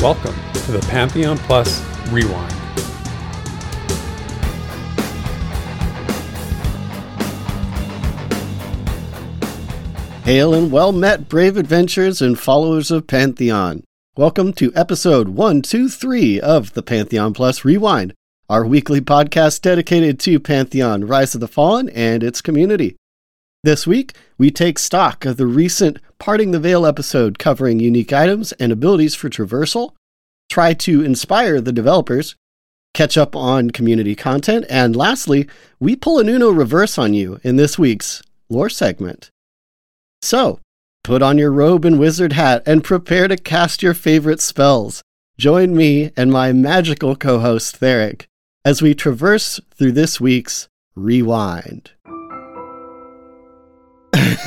Welcome to the Pantheon Plus Rewind. Hail and well met, brave adventurers and followers of Pantheon. Welcome to episode 123 of the Pantheon Plus Rewind, our weekly podcast dedicated to Pantheon Rise of the Fallen and its community. This week, we take stock of the recent Parting the Veil episode covering unique items and abilities for traversal, try to inspire the developers, catch up on community content, and lastly, we pull an Uno reverse on you in this week's lore segment. So, put on your robe and wizard hat and prepare to cast your favorite spells. Join me and my magical co host, Theric, as we traverse through this week's Rewind.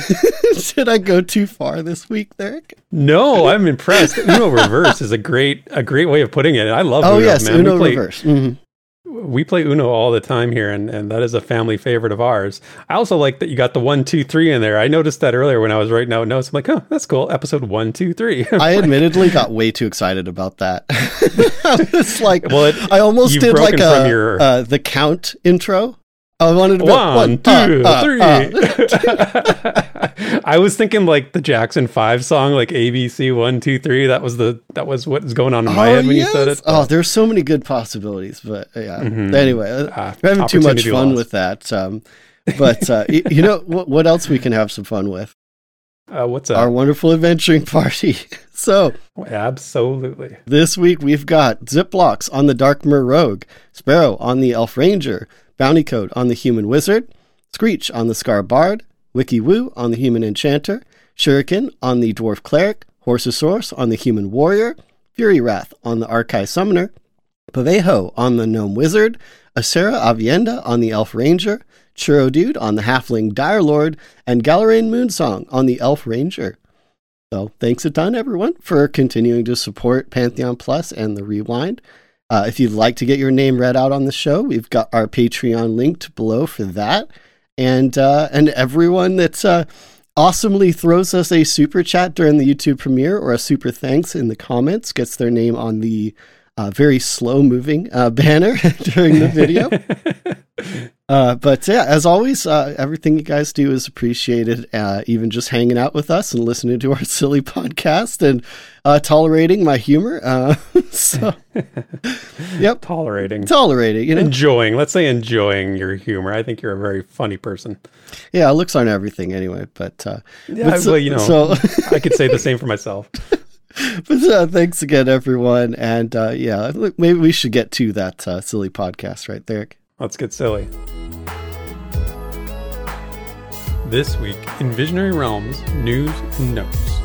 Did I go too far this week, Theric? No, I'm impressed. Uno reverse is a great a great way of putting it. I love Oh, Uno, yes, man. Uno we play, reverse. Mhm. We play Uno all the time here, and, and that is a family favorite of ours. I also like that you got the one, two, three in there. I noticed that earlier when I was writing out notes. I'm like, oh, that's cool. Episode one, two, three. I admittedly got way too excited about that. I was like, Well, it- I almost did like a your- uh, the count intro. I wanted to go One, one, two, uh, uh, three. uh. I was thinking like the Jackson Five song, like ABC one, two, three. That was the that was what was going on in my head when you said yes. it. Oh, there's so many good possibilities, but uh, yeah. Mhm. Anyway, uh, Ah, we're having too much fun lost. with that. Um, but uh, y- you know what, what else we can have some fun with? Uh, what's Our wonderful adventuring party. so Absolutely. This week we've got Ziplocs on the Dark Myr Rogue, Sparrow on the Elf Ranger, Bounty Code on the Human Wizard, Screech on the Skar Bard, Wiki Woo on the Human Enchanter, Shuriken on the Dwarf Cleric, Horsosaurus on the Human Warrior, Fury Wrath on the Archai Summoner, Pavejo on the Gnome Wizard, Acera Avienda on the Elf Ranger, Churro Dude on the Halfling Dire Lord, and Galarain Moonsong on the Elf Ranger. So thanks a ton, everyone, for continuing to support Pantheon Plus and the Rewind. Uh, if you'd like to get your name read out on the show, we've got our Patreon linked below for that. And uh, and everyone that's uh, awesomely throws us a super chat during the YouTube premiere or a super thanks in the comments gets their name on the uh, very slow moving uh, banner during the video. Uh, but yeah, as always, uh, everything you guys do is appreciated. Uh, even just hanging out with us and listening to our silly podcast and uh, tolerating my humor. Uh, so, yep, Tolerating. tolerating. You know, enjoying let's say enjoying your humor i think you're a very funny person yeah, looks aren't everything anyway. But uh, yeah but so- well you know so i could say the same for myself but uh, thanks again, everyone. And uh, yeah, maybe we should get to that uh, silly podcast right there. Let's get silly. This week in visionary realms news and notes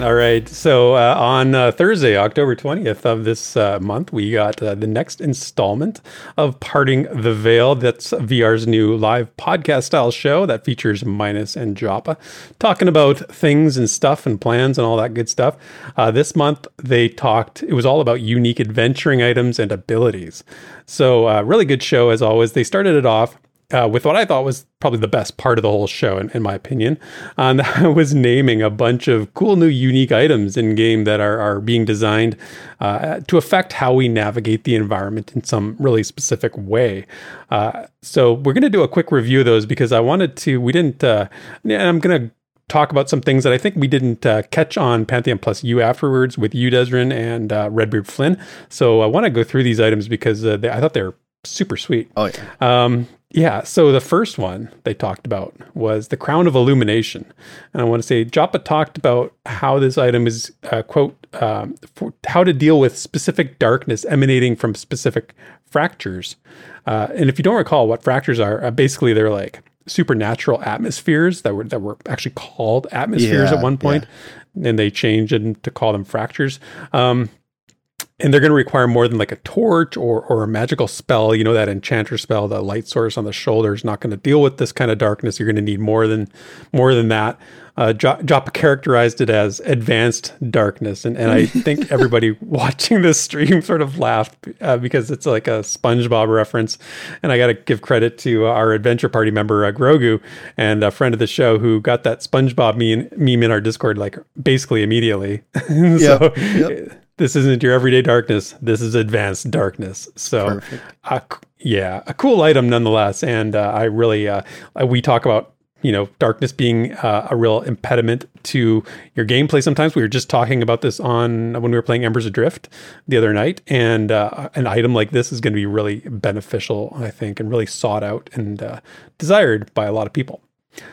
All right. So uh, on uh, Thursday, October 20th of this uh, month, we got uh, the next installment of Parting the Veil. That's VR's new live podcast style show that features Minus and Joppa talking about things and stuff and plans and all that good stuff. Uh, this month, they talked, it was all about unique adventuring items and abilities. So, uh, really good show as always. They started it off uh, with what I thought was probably the best part of the whole show, in, in my opinion. And I was naming a bunch of cool new unique items in game that are, are being designed uh, to affect how we navigate the environment in some really specific way. Uh, so we're going to do a quick review of those because I wanted to, we didn't, uh, and I'm going to talk about some things that I think we didn't uh, catch on Pantheon Plus U afterwards with you, Desrin, and uh, Redbeard Flynn. So I want to go through these items because uh, they, I thought they were super sweet. Oh yeah, Um, yeah, so the first one they talked about was the Crown of Illumination. And I want to say Joppa talked about how this item is, uh, quote, um, for how to deal with specific darkness emanating from specific fractures. Uh, and if you don't recall what fractures are, uh, basically they're like supernatural atmospheres that were that were actually called atmospheres Yeah, at one point, and they changed it to call them fractures. Um, and they're going to require more than like a torch or or a magical spell. You know that enchanter spell, the light source on the shoulder is not going to deal with this kind of darkness. You're going to need more than more than that. Uh, Joppa characterized it as advanced darkness, and, and I think everybody watching this stream sort of laughed uh, because it's like a SpongeBob reference. And I got to give credit to our adventure party member uh, Grogu and a friend of the show who got that SpongeBob meme, meme in our Discord like basically immediately. so. Yep, yep this isn't your everyday darkness. This is advanced darkness. So, uh, yeah, a cool item nonetheless. And uh, I really, uh, we talk about you know darkness being uh, a real impediment to your gameplay sometimes we were just talking about this on when we were playing embers adrift the other night and uh, an item like this is going to be really beneficial i think and really sought out and uh, desired by a lot of people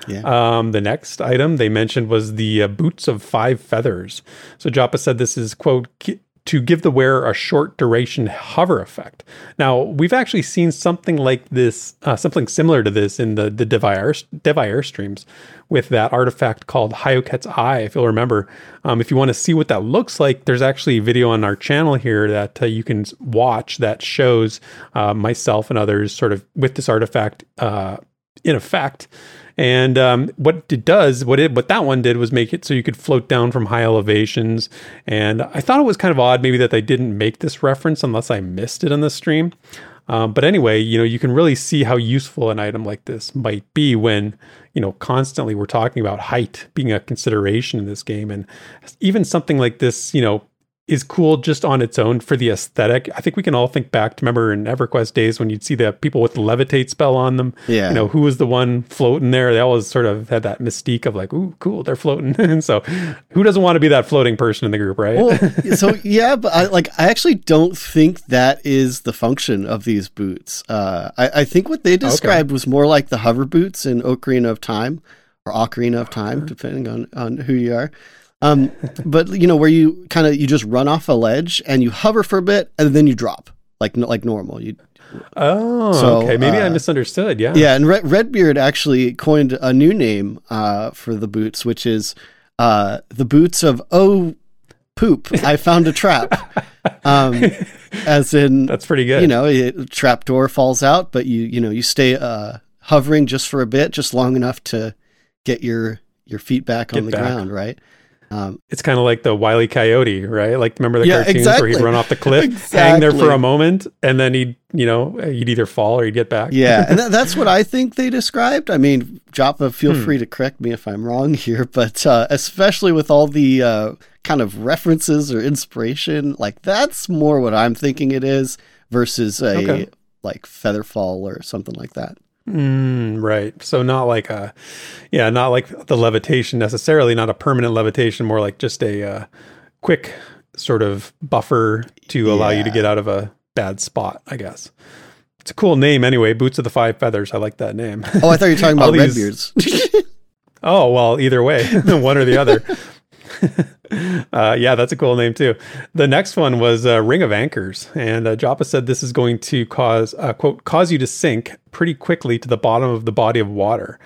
yeah. Um, the next item they mentioned was the uh, boots of five feathers. So Joppa said this is quote to give the wearer a short duration hover effect. Now we've actually seen something like this, uh, something similar to this in the the Devi Devi streams with that artifact called Hayoket's Eye. If you'll remember, um, if you want to see what that looks like, there's actually a video on our channel here that uh, you can watch that shows uh, myself and others sort of with this artifact uh, in effect and um, what it does, what it what that one did was make it so you could float down from high elevations. And I thought it was kind of odd, maybe that they didn't make this reference unless I missed it on the stream. Um, but anyway, you know, you can really see how useful an item like this might be when, you know, constantly we're talking about height being a consideration in this game. And even something like this, you know, is cool just on its own for the aesthetic. I think we can all think back to remember in EverQuest days when you'd see the people with the levitate spell on them. Yeah. You know, who was the one floating there? They always sort of had that mystique of like, ooh, cool, they're floating. and so who doesn't want to be that floating person in the group, right? Well, so yeah, but I like I actually don't think that is the function of these boots. Uh I, I think what they described okay. was more like the hover boots in Ocarina of Time or Ocarina of Time, depending on, on who you are. Um, but you know where you kind of you just run off a ledge and you hover for a bit and then you drop like like normal. You Oh, so, okay. Maybe uh, I misunderstood. Yeah. Yeah, and Red, Redbeard actually coined a new name uh, for the boots, which is uh, the boots of oh poop. I found a trap. Um, as in, that's pretty good. You know, a trap door falls out, but you you know you stay uh, hovering just for a bit, just long enough to get your your feet back get on the back. ground, right? Um, it's kind of like the Wiley Coyote, right? Like remember the yeah, cartoons exactly. where he'd run off the cliff, exactly. hang there for a moment, and then he'd, you know, he'd either fall or he'd get back. Yeah, and th- that's what I think they described. I mean, Joppa, feel hmm. free to correct me if I'm wrong here, but uh, especially with all the uh, kind of references or inspiration, like that's more what I'm thinking it is versus a okay. like Featherfall or something like that. Mm, right. So not like a, yeah, not like the levitation necessarily, not a permanent levitation, more like just a uh, quick sort of buffer to allow you to get out of a bad spot, I guess. It's a cool name anyway. Boots of the Five Feathers. I like that name. Oh, I thought you were talking about. Redbeards. oh, well, either way, one or the other. uh, yeah, that's a cool name too. The next one was uh, Ring of Anchors, and uh, Joppa said this is going to cause uh, quote cause you to sink pretty quickly to the bottom of the body of water.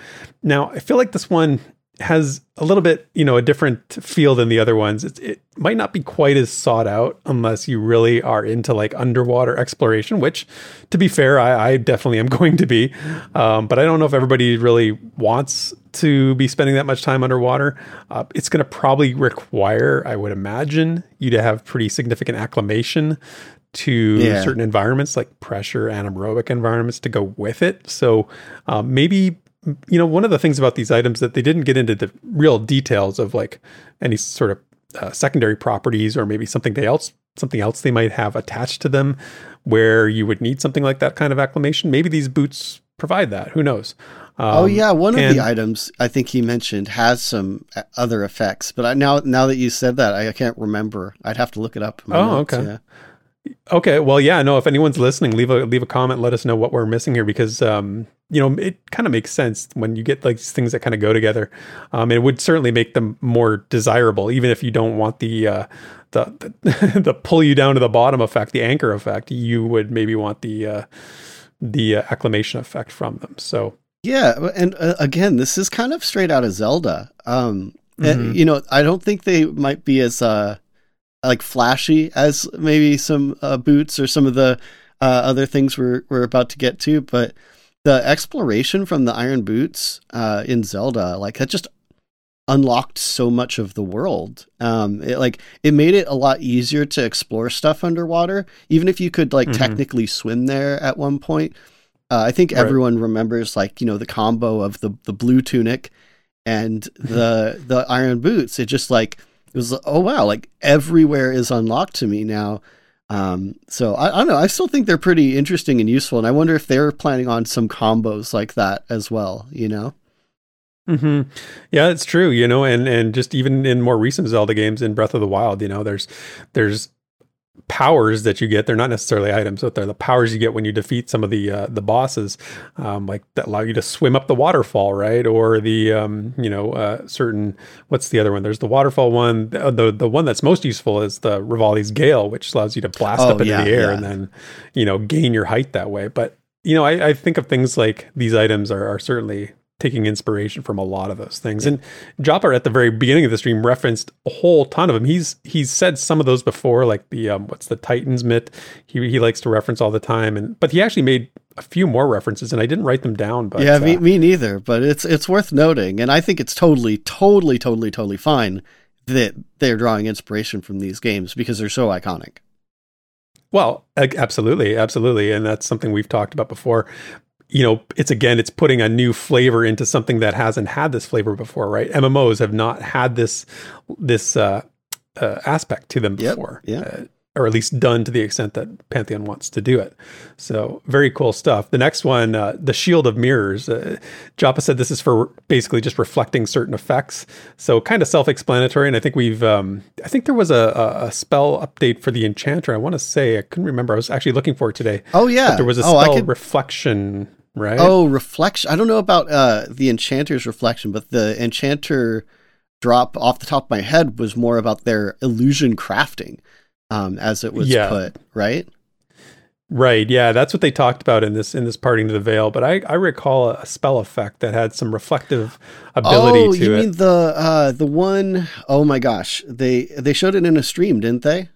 Now, I feel like this one has a little bit, you know, a different feel than the other ones. It's, it might not be quite as sought out unless you really are into like underwater exploration, which, to be fair, I, I definitely am going to be. Um, but I don't know if everybody really wants to be spending that much time underwater. Uh, it's going to probably require, I would imagine, you to have pretty significant acclimation to yeah. certain environments like pressure anaerobic environments to go with it. So um, maybe you know, one of the things about these items that they didn't get into the real details of like any sort of uh, secondary properties or maybe something they else something else they might have attached to them where you would need something like that kind of acclimation. Maybe these boots provide that. Who knows? Um, oh yeah, one and, of the items I think he mentioned has some uh, other effects, but I, now now that you said that, I can't remember. I'd have to look it up. oh, notes, okay. Yeah. Okay, well, yeah, no. If anyone's listening, leave a leave a comment. Let us know what we're missing here because um, you know it kind of makes sense when you get like these things that kind of go together. Um, it would certainly make them more desirable, even if you don't want the uh, the the, the pull you down to the bottom effect, the anchor effect. You would maybe want the uh, the uh, acclimation effect from them. So yeah, and uh, again, this is kind of straight out of Zelda. Um, mm-hmm. and, you know, I don't think they might be as uh like flashy as maybe some uh, boots or some of the uh, other things we're we're about to get to, but the exploration from the iron boots uh, in Zelda, like that just unlocked so much of the world. Um, it like it made it a lot easier to explore stuff underwater, even if you could like Mhm. technically swim there at one point. Uh, I think Right. everyone remembers like you know the combo of the the blue tunic and the the iron boots. It just like it was oh wow like everywhere is unlocked to me now. Um, so I, I don't know. I still think they're pretty interesting and useful, and I wonder if they're planning on some combos like that as well. You know? Mm-hmm. Yeah, it's true. You know, and and just even in more recent Zelda games, in Breath of the Wild, you know, there's there's powers that you get. They're not necessarily items, but they're the powers you get when you defeat some of the uh, the bosses, um, like that allow you to swim up the waterfall, right? Or the um, you know uh, certain what's the other one? There's the waterfall one. The, the the one that's most useful is the Revali's Gale, which allows you to blast Oh, up into yeah, the air yeah. and then you know gain your height that way. But you know, I, I think of things like these items are, are certainly taking inspiration from a lot of those things. And Joppa at the very beginning of the stream referenced a whole ton of them. He's he's said some of those before, like the um, what's the Titans mitt. He he likes to reference all the time, and but he actually made a few more references, and I didn't write them down. But yeah, me, uh, me neither. But it's it's worth noting, and I think it's totally, totally, totally, totally fine that they're drawing inspiration from these games because they're so iconic. Well, absolutely, absolutely, and that's something we've talked about before. You know, it's again, it's putting a new flavor into something that hasn't had this flavor before, right? MMOs have not had this this uh, uh, aspect to them Yep, before, yeah. uh, or at least done to the extent that Pantheon wants to do it. So, very cool stuff. The next one, uh, the Shield of Mirrors. Uh, Joppa said this is for basically just reflecting certain effects. So, kind of self-explanatory. And I think we've, um, I think there was a, a, a spell update for the Enchanter. I want to say I couldn't remember. I was actually looking for it today. Oh yeah, there was a oh, spell could- reflection, right? Oh, reflection. I don't know about uh, the enchanter's reflection, but the enchanter drop off the top of my head was more about their illusion crafting, um, as it was Yeah. put. Right? Right. Yeah, that's what they talked about in this in this parting to the veil. But I, I recall a spell effect that had some reflective ability oh, to you it. mean the uh, the one oh my gosh, they they showed it in a stream, didn't they?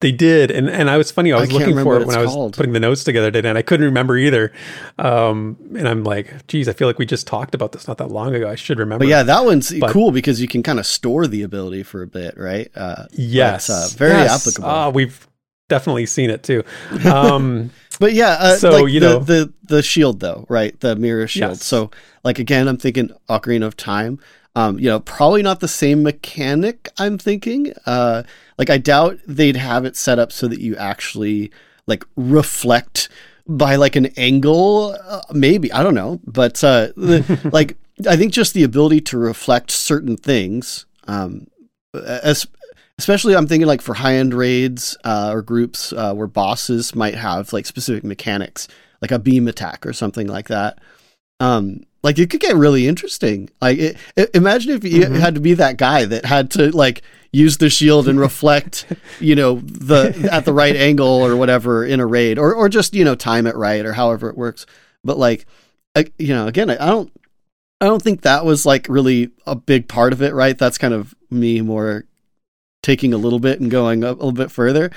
They did, and and I was funny. I I was can't looking for it when I was called. putting the notes together today, and I couldn't remember either. Um, and I'm like, geez, I feel like we just talked about this not that long ago. I should remember. But yeah, that one's But- cool because you can kind of store the ability for a bit, right? Uh, yes, uh, very Yes. applicable. Ah, we've definitely seen it too. Um, But yeah, uh, So, like you the, know- the the shield though, right? The mirror shield. Yes. So like again, I'm thinking Ocarina of Time. Um, you know, probably not the same mechanic. I'm thinking. Uh, like I doubt they'd have it set up so that you actually like reflect by like an angle. Uh, maybe I don't know, but uh, the, like I think just the ability to reflect certain things. Um, as especially I'm thinking like for high end raids uh, or groups uh, where bosses might have like specific mechanics, like a beam attack or something like that. Um, like it could get really interesting. Like it, i imagine if you Mhm. had to be that guy that had to like use the shield and reflect, you know, the at the right angle or whatever in a raid, or or just you know time it right or however it works. But like, I, you know, again, I, I don't. I don't think that was like really a big part of it, right? That's kind of me more taking a little bit and going a, a little bit further.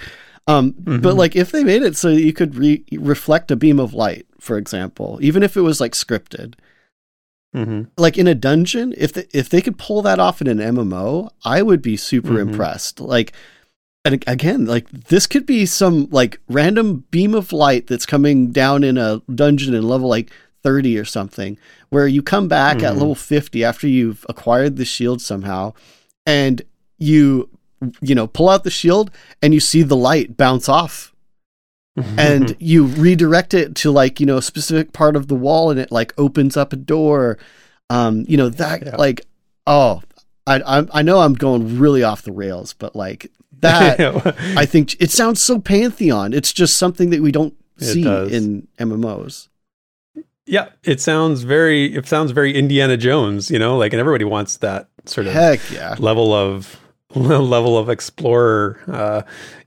Um, But Mhm. like if they made it so you could re- reflect a beam of light, for example, even if it was like scripted, mhm. like in a dungeon, if they, if they could pull that off in an MMO, I would be super Mhm. impressed. Like, and again, like this could be some like random beam of light that's coming down in a dungeon in level like 30 or something, where you come back at Mhm. level 50 after you've acquired the shield somehow, and you you know pull out the shield and you see the light bounce off and you redirect it to like you know a specific part of the wall and it like opens up a door um you know that Yeah. like oh I, I i know i'm going really off the rails but like that i think it sounds so pantheon it's just something that we don't It see does. in mmos yeah, it sounds very. It sounds very Indiana Jones. You know, like, and everybody wants that sort of heck yeah level of level of explorer uh,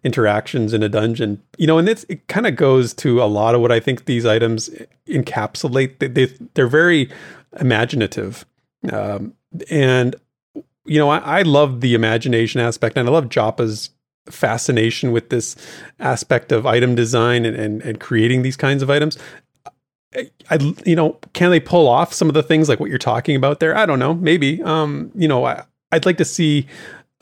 interactions in a dungeon. You know, and it's, it kind of goes to a lot of what I think these items encapsulate. They, they they're very imaginative, um, and you know, I, I love the imagination aspect, and I love Joppa's fascination with this aspect of item design and, and, and creating these kinds of items. I, you know, can they pull off some of the things like what you're talking about there? I don't know. Maybe. Um, you know, I, I'd like to see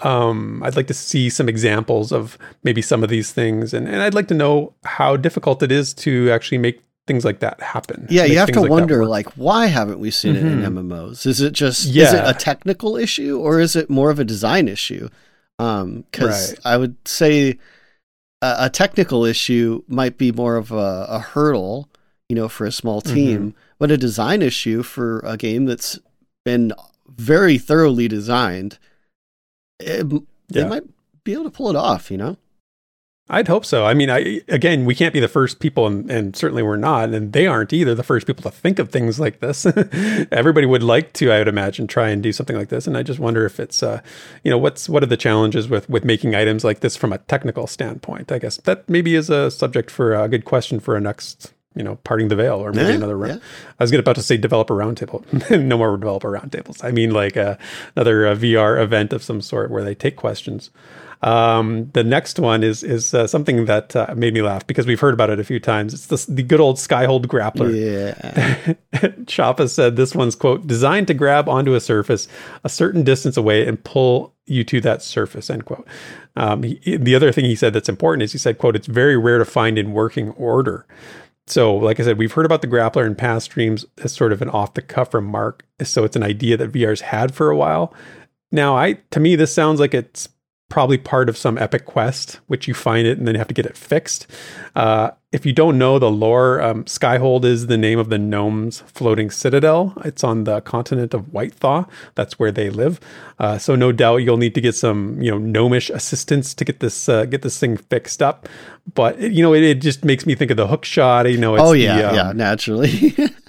um, I'd like to see some examples of maybe some of these things, and, and I'd like to know how difficult it is to actually make things like that happen. Yeah, you have to like wonder, like, why haven't we seen mm-hmm. it in MMOs? Mm-hmm. Is it just yeah. is it a technical issue or is it more of a design issue? Because um, right. I would say a, a, technical issue might be more of a, a hurdle, you know, for a small team, mm-hmm. but a design issue for a game that's been very thoroughly designed it, yeah. they might be able to pull it off, you know? I'd hope so. I mean, I again, we can't be the first people, and, and certainly we're not, and they aren't either. The first people to think of things like this. Everybody would like to, I would imagine, try and do something like this. And I just wonder if it's, uh, you know, what's what are the challenges with with making items like this from a technical standpoint? I guess that maybe is a subject for a good question for a next you know, parting the veil or maybe yeah, another. Yeah. I was going about to say developer roundtable. no more developer roundtables. I mean, like uh, another uh, VR event of some sort where they take questions. Um, the next one is is uh, something that uh, made me laugh because we've heard about it a few times. It's the, the good old Skyhold grappler. Yeah. Joppa said this one's quote designed to grab onto a surface a certain distance away and pull you to that surface. End quote. Um, he, the other thing he said that's important is he said quote It's very rare to find in working order. So, like I said, we've heard about the grappler in past streams as sort of an off the cuff remark. So it's an idea that VR's had for a while. Now, I to me, this sounds like it's probably part of some epic quest, which you find it and then you have to get it fixed. Uh, if you don't know the lore, um, Skyhold is the name of the gnomes' floating citadel. It's on the continent of Whitethaw. That's where they live. Uh, so no doubt you'll need to get some, you know, gnomish assistance to get this uh, get this thing fixed up. But you know, it, it, just makes me think of the hook shot. You know, oh yeah, the, um, yeah, naturally.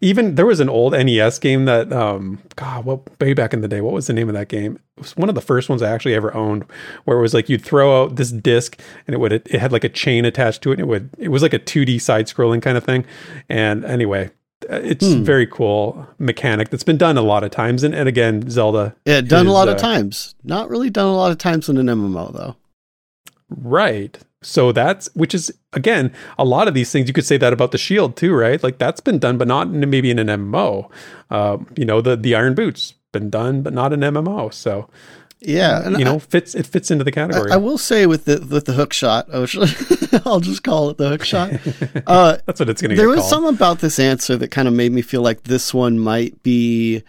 even there was an old NES game that um god what way back in the day what was the name of that game? It was one of the first ones I actually ever owned where it was like you'd throw out this disc and it would it, it had like a chain attached to it and it would it was like a 2D side scrolling kind of thing. And anyway uh, it's hmm. very cool mechanic that's been done a lot of times. And, and again Zelda yeah done is, a lot uh, of times. Not really done a lot of times in an MMO though. Right so that's which is again a lot of these things you could say that about the shield too, right? Like that's been done, but not in, maybe in an MMO. Uh, you know, the the Iron Boots been done, but not an MMO. So yeah, you know, I, fits it fits into the category. I, I, will say with the with the hook shot, I'll just call it the hook shot. Uh, That's what it's going to. Be. There was called. something about this answer that kind of made me feel like this one might be,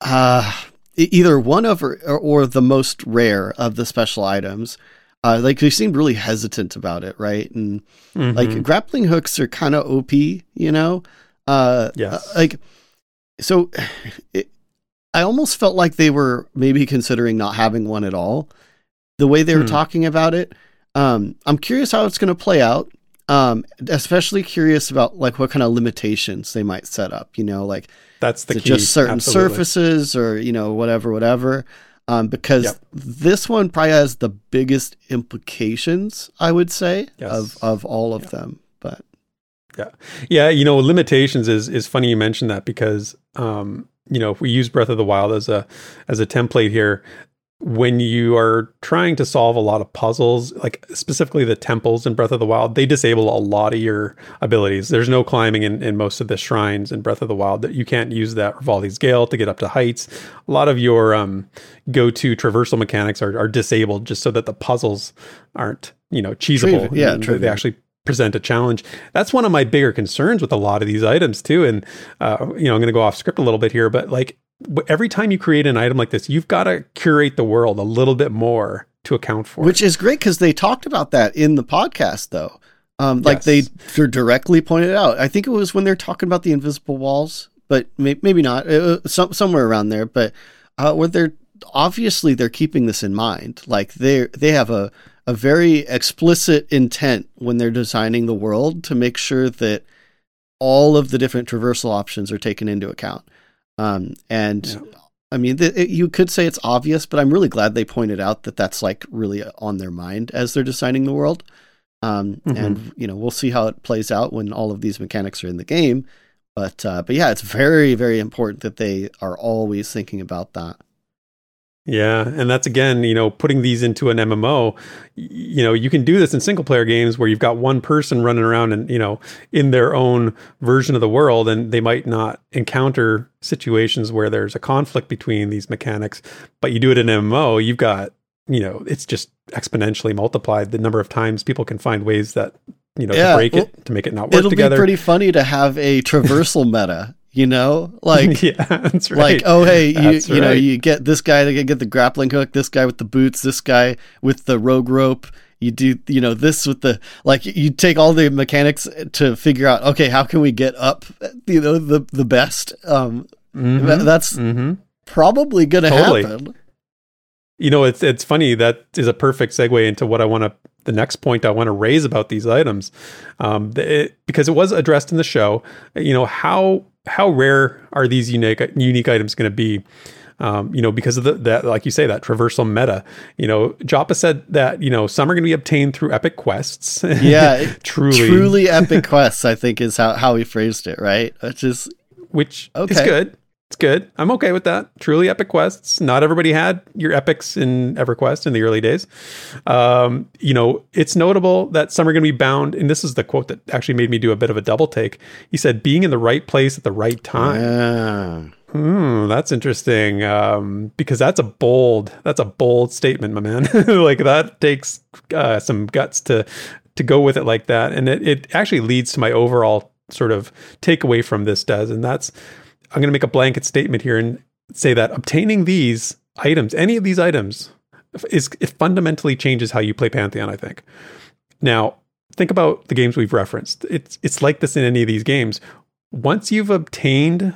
uh, either one of or, or the most rare of the special items. Uh, like they seemed really hesitant about it, right? And mm-hmm. like grappling hooks are kind of OP, you know. Uh, yes. Uh, like so, it, I almost felt like they were maybe considering not having one at all. The way they were hmm. talking about it, um, I'm curious how it's going to play out. Um, especially curious about like what kind of limitations they might set up. You know, like that's the key. just certain Absolutely. surfaces or you know whatever, whatever um, because yep. this one probably has the biggest implications, I would say, yes. of of all of them. But yeah, yeah, you know, limitations is is funny you mentioned that because um, you know if we use Breath of the Wild as a as a template here, when you are trying to solve a lot of puzzles, like specifically the temples in Breath of the Wild, they disable a lot of your abilities. There's no climbing in, in most of the shrines in Breath of the Wild that you can't use that Revali's Gale to get up to heights. A lot of your um, go-to traversal mechanics are, are disabled just so that the puzzles aren't, you know, cheesable. yeah, true. They actually present a challenge. That's one of my bigger concerns with a lot of these items too. And uh, you know, I'm going to go off script a little bit here, but like every time you create an item like this, you've got to curate the world a little bit more to account for. Which it. is great because they talked about that in the podcast, though. Um, like yes. they're directly pointed out. I think it was when they're talking about the invisible walls, but may- maybe not. Uh, some, somewhere around there, but uh, where they're obviously they're keeping this in mind. Like they they have a a very explicit intent when they're designing the world to make sure that all of the different traversal options are taken into account. Um, and yeah. I mean, th- it, you could say it's obvious, but I'm really glad they pointed out that that's like really on their mind as they're designing the world. Um, mm-hmm. And you know, we'll see how it plays out when all of these mechanics are in the game. But uh, but yeah, it's very very important that they are always thinking about that. Yeah, and that's again, you know, putting these into an MMO. You know, you can do this in single player games where you've got one person running around and you know in their own version of the world, and they might not encounter situations where there's a conflict between these mechanics. But you do it in MMO, you've got you know, it's just exponentially multiplied the number of times people can find ways that you know Yeah, to break well, it to make it not work It'll together. be pretty funny to have a traversal meta, you know? Like yeah, that's right. like oh hey you you know right. you get this guy to get the grappling hook this guy with the boots this guy with the rogue rope you do you know this with the like you take all the mechanics to figure out okay how can we get up you know the the best um Mhm. tha- that's Mhm. probably gonna Totally. happen You know, it's it's funny that is a perfect segue into what I want to the next point I want to raise about these items, um, it, because it was addressed in the show. You know how how rare are these unique unique items going to be? Um, you know, because of the that, like you say, that traversal meta. You know, Joppa said that you know some are going to be obtained through epic quests. yeah truly, truly epic quests i think is how how he phrased it right which is which is Okay. good. It's good. I'm okay with that. Truly epic quests. Not everybody had your epics in EverQuest in the early days. Um, you know, it's notable that some are going to be bound, and this is the quote that actually made me do a bit of a double take. He said, "Being in the right place at the right time." yeah Hmm, that's interesting. Um, because that's a bold, that's a bold statement, my man. like that takes uh, some guts to to go with it like that, and it it actually leads to my overall sort of takeaway from this. Does and that's I'm going to make a blanket statement here and say that obtaining these items, any of these items, is it fundamentally changes how you play Pantheon. I think. Now, think about the games we've referenced. It's it's like this in any of these games. Once you've obtained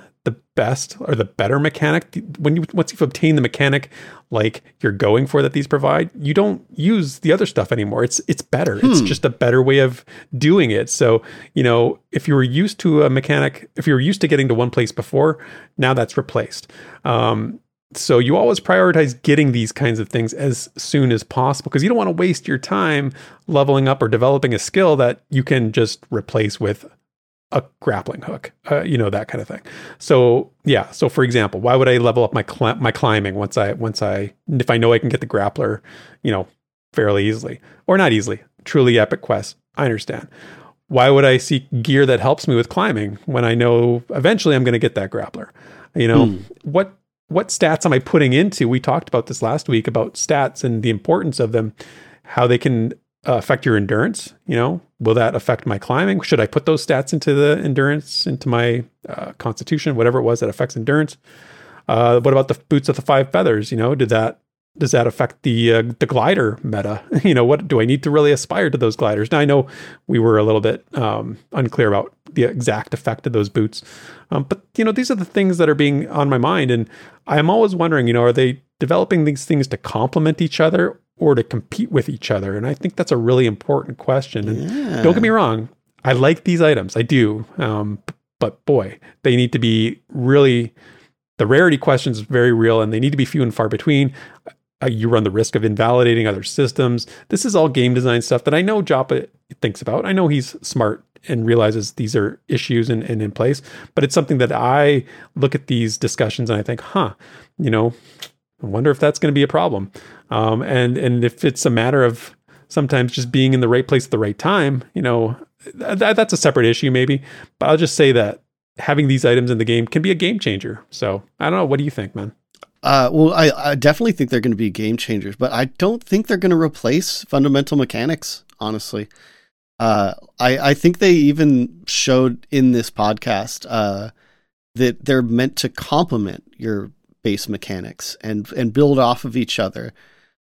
best or the better mechanic, when you once you've obtained the mechanic like you're going for that these provide, you don't use the other stuff anymore. It's it's better. It's just a better way of doing it. So, you know, if you were used to a mechanic, if you were used to getting to one place before, now that's replaced. Um, so you always prioritize getting these kinds of things as soon as possible because you don't want to waste your time leveling up or developing a skill that you can just replace with a grappling hook, uh, you know that kind of thing. So yeah, so for example, why would I level up my cl- my climbing once I once I if I know I can get the grappler, you know, fairly easily or not easily? Truly epic quest. I understand. Why would I seek gear that helps me with climbing when I know eventually I'm going to get that grappler? You know what what stats am I putting into? We talked about this last week about stats and the importance of them, how they can uh, affect your endurance. You know, will that affect my climbing? Should I put those stats into the endurance, into my uh, constitution, whatever it was that affects endurance? Uh, what about the boots of the five feathers? You know, did that does that affect the uh, the glider meta? You know, what do I need to really aspire to those gliders? Now I know we were a little bit um, unclear about the exact effect of those boots, um, but you know these are the things that are being on my mind, and I am always wondering, you know, are they developing these things to complement each other or to compete with each other? And I think that's a really important question. And Yeah. don't get me wrong, I like these items, I do, um, but boy, they need to be really the rarity question is very real and they need to be few and far between. Uh, you run the risk of invalidating other systems. This is all game design stuff that I know Joppa thinks about. I know he's smart and realizes these are issues and, and in place, but it's something that I look at these discussions and I think, huh, you know, I wonder if that's going to be a problem. Um, and and if it's a matter of sometimes just being in the right place at the right time, you know, th- that's a separate issue maybe. But I'll just say that having these items in the game can be a game changer. So I don't know. What do you think, man? Uh, well, I, I definitely think they're going to be game changers, but I don't think they're going to replace fundamental mechanics. Honestly, uh, I I think they even showed in this podcast uh, that they're meant to complement your base mechanics and and build off of each other.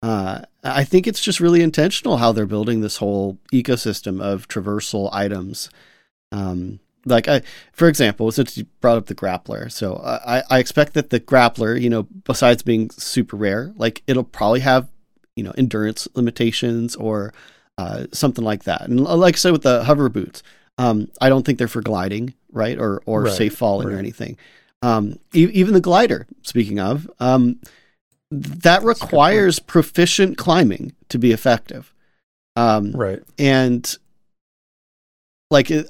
Uh, I think it's just really intentional how they're building this whole ecosystem of traversal items. Um, like I, for example, since you brought up the grappler, so I, I expect that the grappler, you know, besides being super rare, like it'll probably have, you know, endurance limitations or uh, something like that. And like I said with the hover boots, um, I don't think they're for gliding, right, or or Right, safe falling or anything. Um, e- even the glider, speaking of, um, that a good point. requires proficient climbing to be effective. Um, Right. and like uh,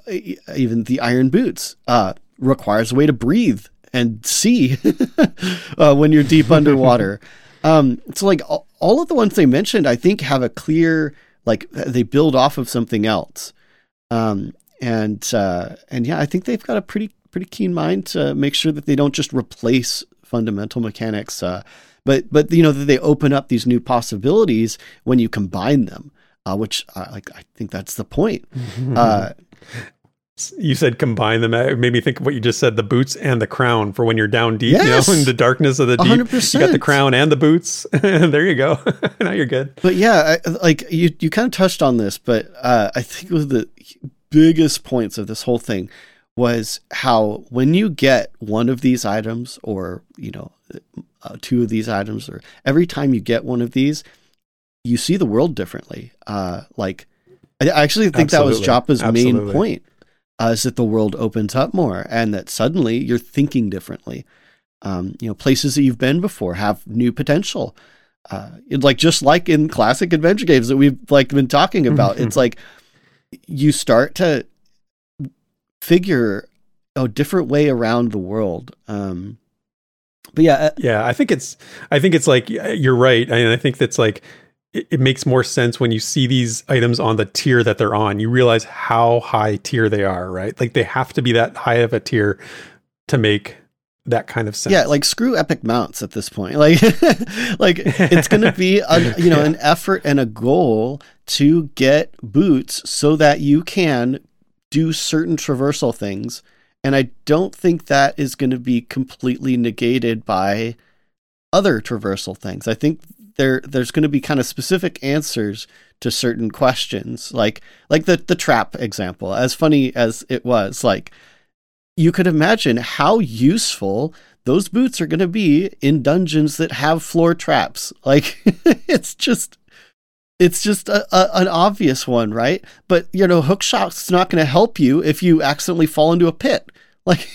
even the iron boots uh, requires a way to breathe and see uh, when you're deep underwater. Um, so like all, all of the ones they mentioned, I think have a clear like they build off of something else. Um, and uh, and yeah, I think they've got a pretty pretty keen mind to make sure that they don't just replace fundamental mechanics, uh, but but you know that they open up these new possibilities when you combine them, uh, which uh, like I think that's the point. Uh, you said combine them. It made me think of what you just said: the boots and the crown for when you're down deep, Yes. you know, in the darkness of the deep. 100%. You got the crown and the boots. there you go. now you're good. But yeah, I, like you, you kind of touched on this, but uh, I think one of the biggest points of this whole thing was how when you get one of these items, or you know, uh, two of these items, or every time you get one of these, you see the world differently. Uh, like, I actually think that was Absolutely. Joppa's main point, uh, is that the world opens up more, and that suddenly you're thinking differently. Um, you know, places that you've been before have new potential uh, like just like in classic adventure games that we've like been talking about it's like you start to figure a different way around the world um but yeah uh, Yeah, I think it's. I think it's like you're right, and I think that's like it, it makes more sense when you see these items on the tier that they're on. You realize how high tier they are, right? Like they have to be that high of a tier to make that kind of sense. yeah like screw epic mounts at this point like like it's gonna be a, you know Yeah. an effort and a goal to get boots so that you can do certain traversal things and i don't think that is going to be completely negated by other traversal things i think there there's going to be kind of specific answers to certain questions like like the the trap example as funny as it was like you could imagine how useful those boots are going to be in dungeons that have floor traps. Like it's just it's just a, a, an obvious one, right? But you know, hook shot's not going to help you if you accidentally fall into a pit. Like,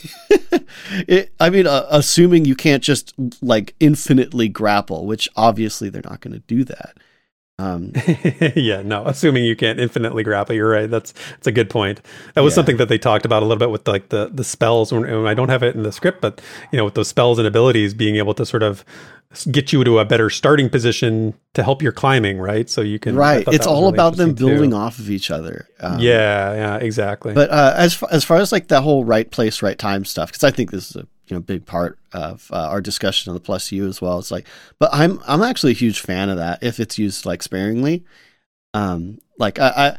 it, I mean, uh, assuming you can't just like infinitely grapple, which obviously they're not going to do that. Um, yeah, no. Assuming you can't infinitely grapple, you're right. That's that's a good point. That was Yeah. something that they talked about a little bit with like the the spells. When, and I don't have it in the script, but you know, with those spells and abilities, being able to sort of get you to a better starting position to help your climbing, right? So you can right. It's all really about them interesting, too. building off of each other. Um, yeah, yeah, exactly. But uh, as far, as far as like that whole right place, right time stuff, because I think this is a you know big part of uh, our discussion on the plus U as well. It's like, but I'm I'm actually a huge fan of that if it's used like sparingly. Um, like I, I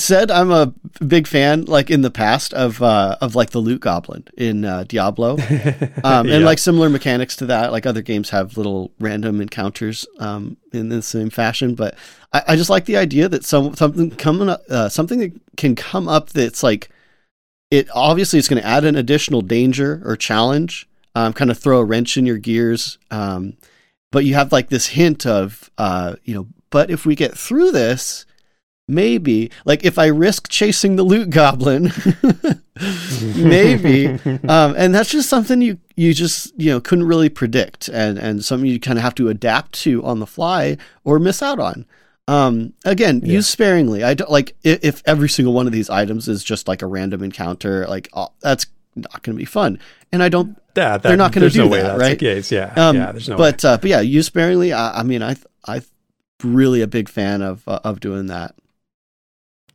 said, I'm a big fan like in the past of uh, of like the loot goblin in uh, Diablo. Um, and Yeah. like similar mechanics to that, like other games have little random encounters um, in the same fashion. But I, I just like the idea that some something coming up, uh, something that can come up that's like it. Obviously, it's going to add an additional danger or challenge, um, kind of throw a wrench in your gears. Um, but you have like this hint of, uh, you know, but if we get through this. Maybe, like if I risk chasing the loot goblin, maybe um, and that's just something you you just you know couldn't really predict and and something you kind of have to adapt to on the fly or miss out on um again Yeah. use sparingly i don't like if, if every single one of these items is just like a random encounter like oh, that's not going to be fun and i don't that, that, they're not gonna do no way that, right? Case. Yeah, um yeah. There's no. but uh but yeah use sparingly i, I mean i i really a big fan of uh, of doing that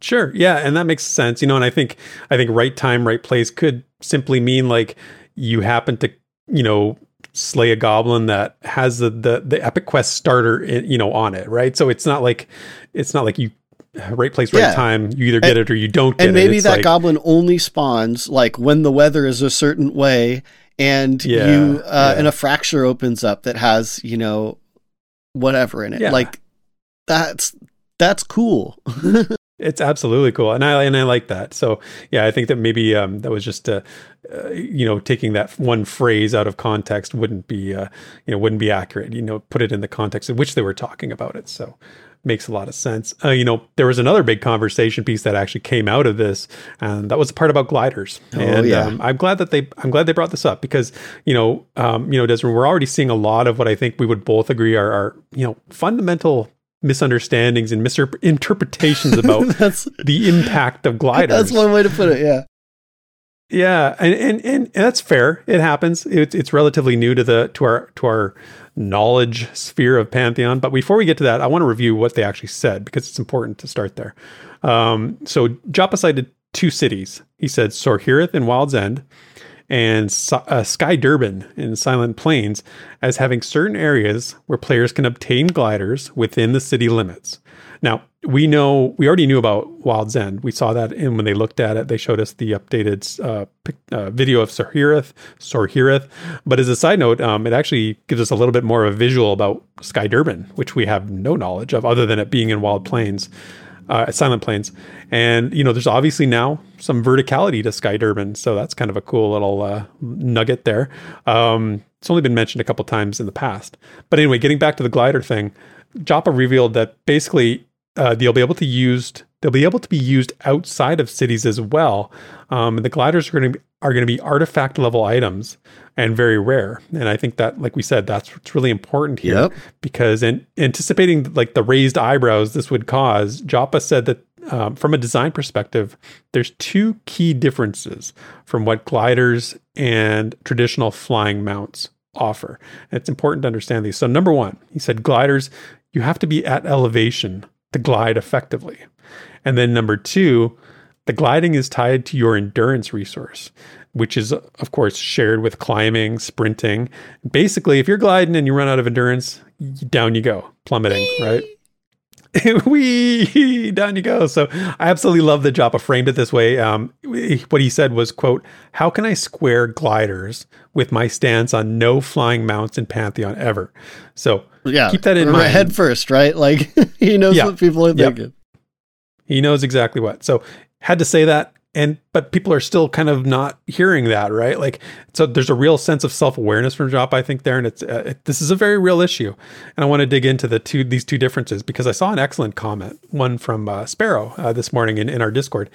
Sure. Yeah, and that makes sense. You know, and I think I think right time, right place could simply mean like you happen to, you know, slay a goblin that has the the, the epic quest starter, in, you know, on it, right? So it's not like it's not like you right place, right Yeah. time. You either get it or you don't get and maybe It's that like- goblin only spawns like when the weather is a certain way and Yeah, you uh yeah. and a fracture opens up that has you know whatever in it like that's that's cool It's absolutely cool, and I and I like that. So yeah, I think that maybe um, that was just uh, uh, you know taking that one phrase out of context wouldn't be uh, you know wouldn't be accurate. You know, put it in the context in which they were talking about it. So makes a lot of sense. Uh, you know, there was another big conversation piece that actually came out of this, and that was the part about gliders. Oh, and yeah. um, I'm glad that they I'm glad they brought this up because you know um, you know Desmond, we're already seeing a lot of what I think we would both agree are, are you know fundamental misunderstandings and misinterpretations about the impact of gliders. that's one way to put it yeah Yeah, and, and and that's fair. It happens. It's it's relatively new to the to our to our knowledge sphere of Pantheon. But before we get to that, I want to review what they actually said because it's important to start there. Um, so Joppa cited two cities. He said Sorhireth and Wild's End and uh, Sky Durban in Silent Plains as having certain areas where players can obtain gliders within the city limits. Now, we know we already knew about Wild's End. We saw that and when they looked at it. They showed us the updated uh, uh, video of Sorhireth, Sorhireth. But as a side note, um, it actually gives us a little bit more of a visual about Sky Durban, which we have no knowledge of other than it being in Wild Plains, uh, Silent Plains. And you know, there's obviously now some verticality to Sky Durban, so that's kind of a cool little uh, nugget there. Um, it's only been mentioned a couple times in the past. But anyway, getting back to the glider thing, Joppa revealed that basically uh, they'll be able to used they'll be able to be used outside of cities as well. Um, the gliders are going to are going to be artifact level items and very rare. And I think that, like we said, that's what's really important here yep. because in anticipating like the raised eyebrows this would cause, Joppa said that um, from a design perspective, there's two key differences from what gliders and traditional flying mounts offer. And it's important to understand these. So, number one, he said gliders, you have to be at elevation to glide effectively. And then number two, the gliding is tied to your endurance resource, which is, of course, shared with climbing, sprinting. Basically, if you're gliding and you run out of endurance, down you go, plummeting, right? we down you go. So I absolutely love that Joppa framed it this way. Um, what he said was, "quote How can I square gliders with my stance on no flying mounts in Pantheon ever?" So yeah, keep that in mind. Head first, right? Like he knows yeah. what people are thinking. He knows exactly what. So had to say that and but people are still kind of not hearing that right? Like so there's a real sense of self-awareness from Joppa i think there and it's uh, it, this is a very real issue and i want to dig into the two these two differences because i saw an excellent comment one from uh, sparrow uh, this morning in, in our discord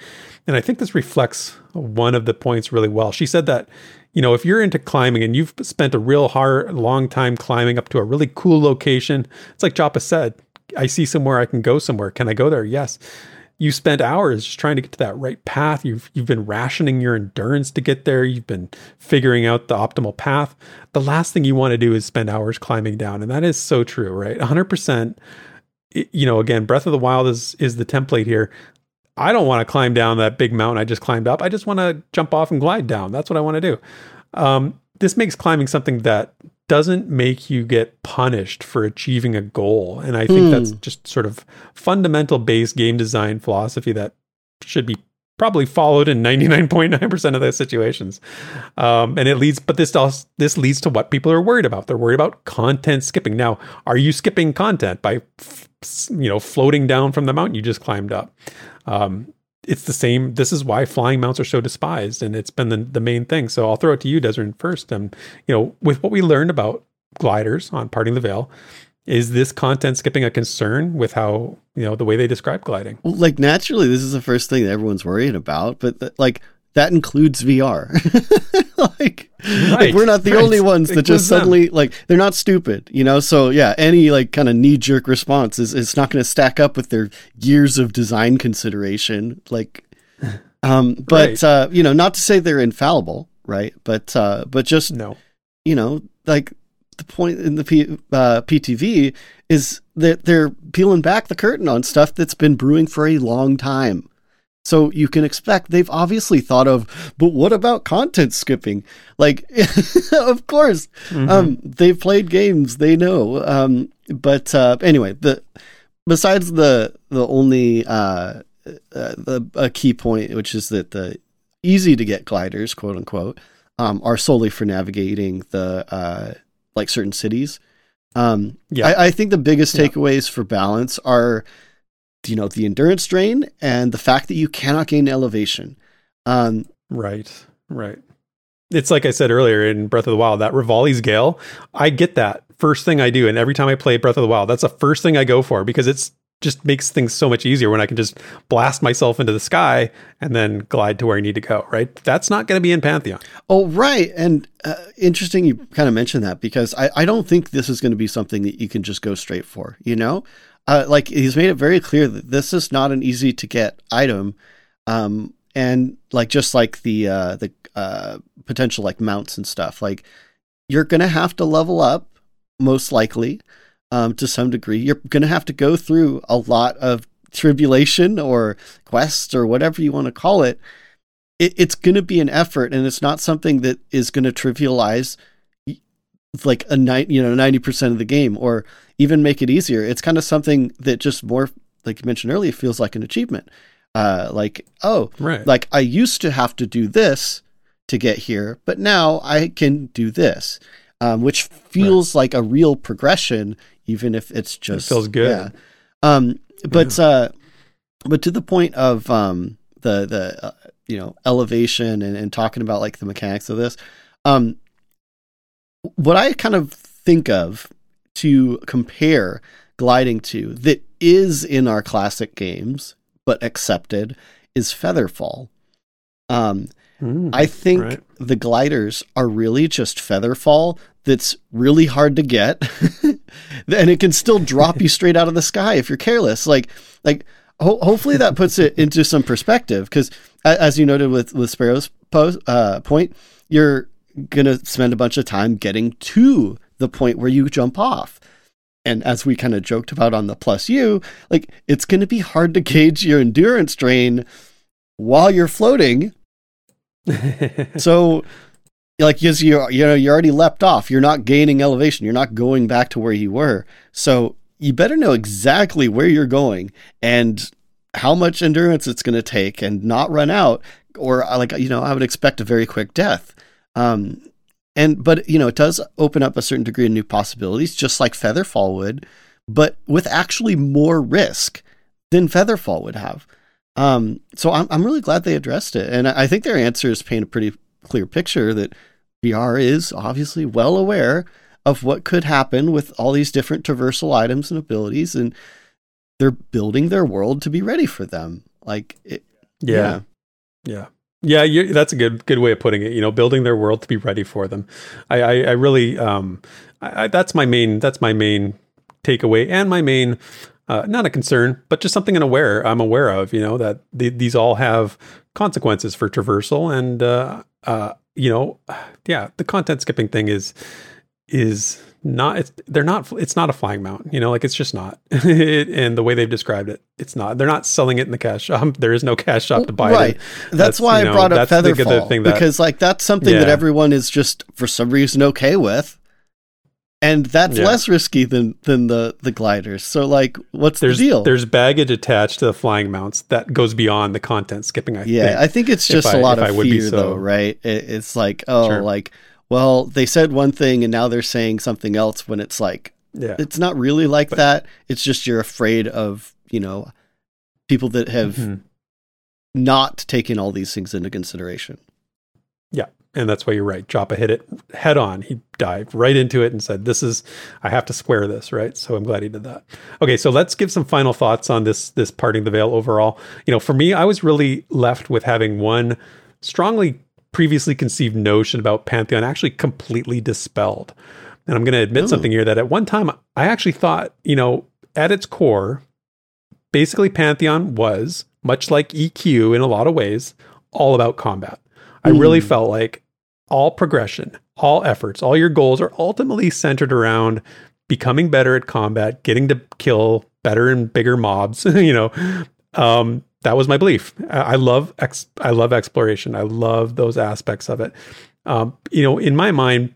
and i think this reflects one of the points really well. She said that you know if you're into climbing and you've spent a real hard long time climbing up to a really cool location it's like Joppa said i see somewhere i can go somewhere. Can i go there? Yes you spent hours just trying to get to that right path. You've you've been rationing your endurance to get there. You've been figuring out the optimal path. The last thing you want to do is spend hours climbing down, and that is so true, right? 100%. You know, again, Breath of the Wild is is the template here. I don't want to climb down that big mountain I just climbed up. I just want to jump off and glide down. That's what I want to do. Um, this makes climbing something that doesn't make you get punished for achieving a goal. And I think hmm. that's just sort of fundamental base game design philosophy that should be probably followed in 99.9% of those situations. Um, and it leads, but this does, this leads to what people are worried about. They're worried about content skipping. Now, are you skipping content by, you know, floating down from the mountain you just climbed up? Um, it's the same. This is why flying mounts are so despised, and it's been the, the main thing. So I'll throw it to you, Desert, first. Um, you know, with what we learned about gliders on Parting the Veil, is this content skipping a concern with how you know the way they describe gliding? Well, like naturally, this is the first thing that everyone's worried about, but the, like that includes VR. like, right, like, we're not the right. only ones that just suddenly them. like they're not stupid, you know. So yeah, any like kind of knee jerk response is it's not going to stack up with their years of design consideration. Like, um, but right. uh, you know, not to say they're infallible, right? But uh, but just no, you know, like the point in the P, uh, PTV is that they're peeling back the curtain on stuff that's been brewing for a long time. So you can expect they've obviously thought of, but what about content skipping? Like, of course, mm-hmm. um, they've played games, they know. Um, but uh, anyway, the besides the the only uh, uh, the a key point, which is that the easy to get gliders, quote unquote, um, are solely for navigating the uh, like certain cities. Um, yeah, I, I, think the biggest takeaways yeah. for balance are you know the endurance drain and the fact that you cannot gain elevation. Um, right, right. It's like I said earlier in Breath of the Wild, that Revali's Gale. I get that first thing I do, and every time I play Breath of the Wild, that's the first thing I go for because it's just makes things so much easier when I can just blast myself into the sky and then glide to where I need to go. Right? That's not going to be in Pantheon. Oh, right. And uh, interesting, you kind of mentioned that because I, I don't think this is going to be something that you can just go straight for. You know, uh, like he's made it very clear that this is not an easy to get item. Um, and like just like the uh, the uh, potential like mounts and stuff, like you're gonna have to level up most likely um, to some degree. You're gonna have to go through a lot of tribulation or quest or whatever you want to call it. it it's gonna be an effort, and it's not something that is gonna trivialize like a night you know 90% of the game or even make it easier it's kind of something that just more like you mentioned earlier feels like an achievement uh like oh Right. like i used to have to do this to get here but now i can do this um which feels like a real progression even if it's just feels good. yeah um but uh but to the point of um the the uh, you know elevation and, and talking about like the mechanics of this um what I kind of think of to compare gliding to that is in our classic games but accepted is Featherfall. Um, Mm, I think right. the gliders are really just Featherfall that's really hard to get, and it can still drop you straight out of the sky if you're careless. Like, like ho- hopefully that puts it into some perspective because, as you noted with with Sparrow's post, uh, point, you're gonna spend a bunch of time getting to the point where you jump off. And as we kind of joked about on the plus U, like it's going to be hard to gauge your endurance drain while you're floating. So like because you you know you already leapt off. You're not gaining elevation. You're not going back to where you were. So you better know exactly where you're going and how much endurance it's going to take and not run out or uh, like you know i would expect a very quick death. Um and but you know it does open up a certain degree of new possibilities just like featherfall would but with actually more risk than featherfall would have um, so I'm I'm really glad they addressed it, and I think their answers paint a pretty clear picture that VR is obviously well aware of what could happen with all these different traversal items and abilities, and they're building their world to be ready for them. Like, it, yeah. Yeah. Yeah, you that's a good good way of putting it. You know, building their world to be ready for them. I I, I really um I, I, that's my main that's my main takeaway and my main uh, not a concern, but just something I'm aware I'm aware of. You know that the, these all have consequences for traversal, and uh, uh, you know, yeah, the content skipping thing is is not it's they're not it's not a flying mount you know like it's just not it, and the way they've described it it's not they're not selling it in the cash shop there is no cash shop to buy right. it That's, That's, why you I brought up that's the- the Featherfall thing that- because like that's something that everyone is just for some reason okay with. And that's Yeah. less risky than than the the gliders. So like what's there's the deal? there's baggage attached to the flying mounts that goes beyond the content skipping i Yeah, think I think it's just a I- lot I of be fear, so- though, right? It, it's like, oh, Sure. like, well, they said one thing and now they're saying something else. When it's like, yeah it's not really like that. It's just you're afraid of, you know, people that have Mhm. not taken all these things into consideration. Yeah. And that's why you're right joppa hit it head on he dived right into it and said this is i have to square this right so i'm glad he did that okay so let's give some final thoughts on this this parting the veil overall you know for me i was really left with having one strongly previously conceived notion about pantheon actually completely dispelled and i'm going to admit Ooh. something here that at one time i actually thought you know at its core basically pantheon was much like eq in a lot of ways all about combat i really Hmm. felt like all progression all efforts all your goals are ultimately centered around becoming better at combat getting to kill better and bigger mobs you know um that was my belief i love ex- i love exploration i love those aspects of it um you know in my mind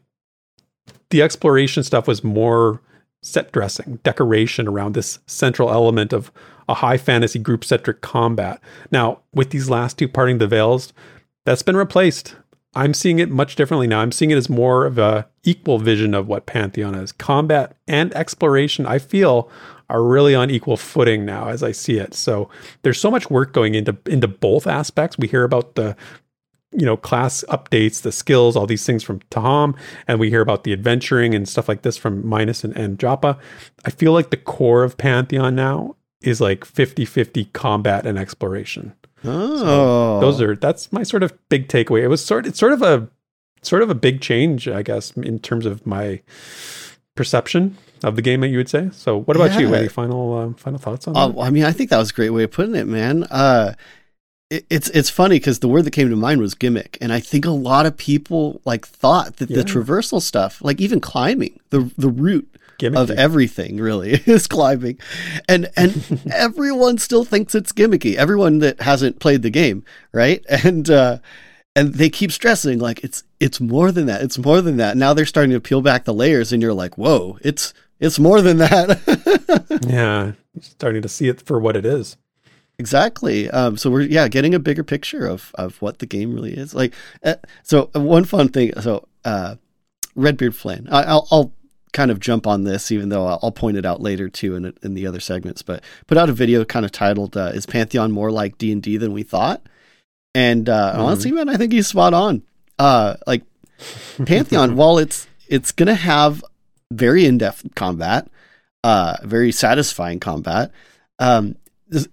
the exploration stuff was more set dressing, decoration around this central element of a high fantasy group centric combat. Now, with these last two parting the veils, that's been replaced. I'm seeing it much differently now. I'm seeing it as more of a equal vision of what Pantheon is. Combat and exploration, I feel, are really on equal footing now as I see it. So there's so much work going into into both aspects. We hear about the you know class updates the skills all these things from taham and we hear about the adventuring and stuff like this from minus and, and joppa. I feel like the core of pantheon now is like 50-50 combat and exploration. Oh, those are that's my sort of big takeaway. It was sort it's sort of a sort of a big change i guess in terms of my perception of the game that you would say so what about you any final um, final thoughts on Uh, that I mean, I think that was a great way of putting it, man. Uh, it, it's it's funny because the word that came to mind was gimmick, and I think a lot of people like thought that Yeah. the traversal stuff, like even climbing, the the root Gimmicky. of everything really is climbing, and and everyone still thinks it's gimmicky. Everyone that hasn't played the game, right? And uh, and they keep stressing like it's it's more than that. It's more than that. Now they're starting to peel back the layers, and you're like, whoa, it's it's more than that. yeah, starting to see it for what it is. Exactly. Um, so we're yeah getting a bigger picture of of what the game really is like. Uh, so uh, one fun thing. So uh, Redbeard Flynn. I, I'll, I'll kind of jump on this, even though I'll, I'll point it out later too in in the other segments. But put out a video kind of titled uh, "Is Pantheon more like D and D than we thought?" And uh, Mhm. honestly, man, I think he's spot on. Uh, like Pantheon, while it's it's gonna have very in depth combat, uh, very satisfying combat. Um,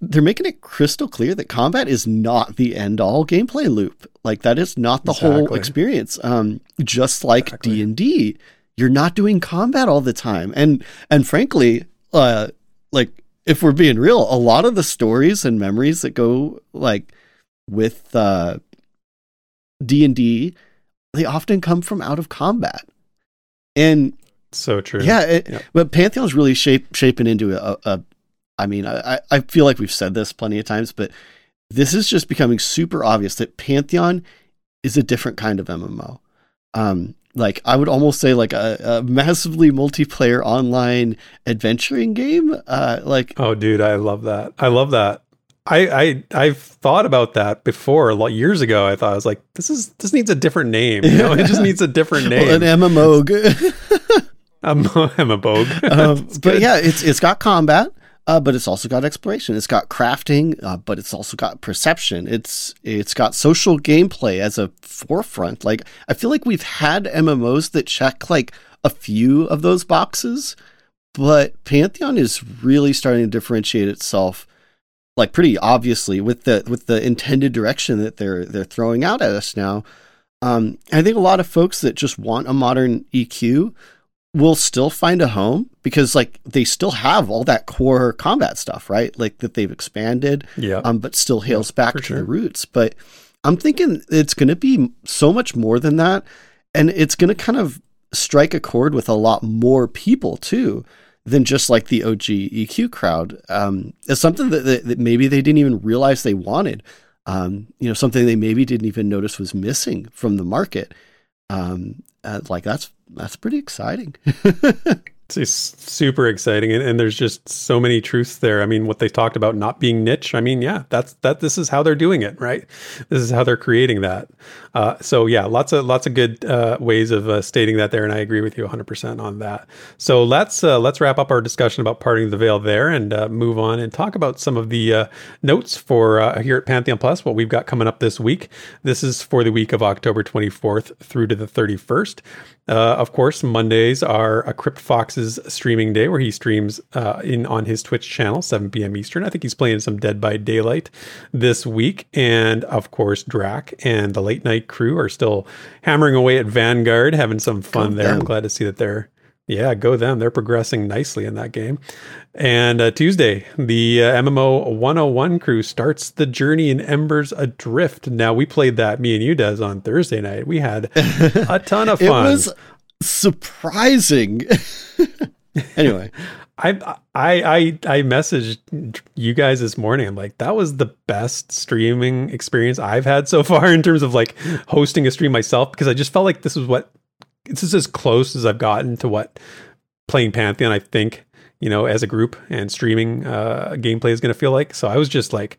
they're making it crystal clear that combat is not the end all gameplay loop. Like that is not the whole experience. Um, just like D and D, you're not doing combat all the time. And and frankly, uh, like if we're being real, a lot of the stories and memories that go like with uh D and D, they often come from out of combat. And So true. yeah, it, but Pantheon's really shape, shaping into a, a. I mean, I, I feel like we've said this plenty of times, but this is just becoming super obvious that Pantheon is a different kind of MMO. Um, like I would almost say like a, a massively multiplayer online adventuring game. Uh, like Oh, dude, I love that. I love that. I I I've thought about that before a lot years ago. I thought I was like, this is this needs a different name. You know, it just needs a different well, an name. MMO. I'm I'm a bogue. um, but yeah, it's it's got combat, uh, but it's also got exploration. It's got crafting, uh, but it's also got perception. It's it's got social gameplay as a forefront. Like I feel like we've had MMOs that check like a few of those boxes, but Pantheon is really starting to differentiate itself like pretty obviously with the with the intended direction that they're they're throwing out at us now. Um, I think a lot of folks that just want a modern EQ will still find a home because like they still have all that core combat stuff, right? Like that they've expanded, yeah. um, but still hails back to sure. the roots. But I'm thinking it's going to be so much more than that, and it's going to kind of strike a chord with a lot more people too than just like the OG EQ crowd. Um, it's something that, that, that maybe they didn't even realize they wanted. Um, you know, something they maybe didn't even notice was missing from the market. Um, uh, like that's that's pretty exciting. It's, super exciting, and, and there's just so many truths there. I mean, what they talked about not being niche. I mean, yeah, that's that. This is how they're doing it, right? This is how they're creating that. Uh, so yeah, lots of lots of good uh, ways of uh, stating that there, and I agree with you 100 percent on that. So let's uh, let's wrap up our discussion about parting the veil there, and uh, move on and talk about some of the uh, notes for here at Pantheon Plus. What we've got coming up this week. This is for the week of October 24th through to the 31st. Uh, of course, Mondays are a Crypt Fox's streaming day where he streams uh, in on his Twitch channel, 7 p.m. Eastern. I think he's playing some Dead by Daylight this week. And of course, Drac and the late night crew are still hammering away at Vanguard, having some fun Go there. I'm glad to see that they're, yeah, go them. They're progressing nicely in that game. And uh, Tuesday, the uh, MMO 101 crew starts the journey in Embers Adrift. Now, we played that, me and you, Des, on Thursday night. We had a ton of fun. it was surprising. anyway, I I I I messaged you guys this morning. I'm like, that was the best streaming experience I've had so far in terms of like hosting a stream myself because I just felt like this was what this is as close as I've gotten to what playing Pantheon. I think you know as a group and streaming uh, gameplay is going to feel like. So I was just like,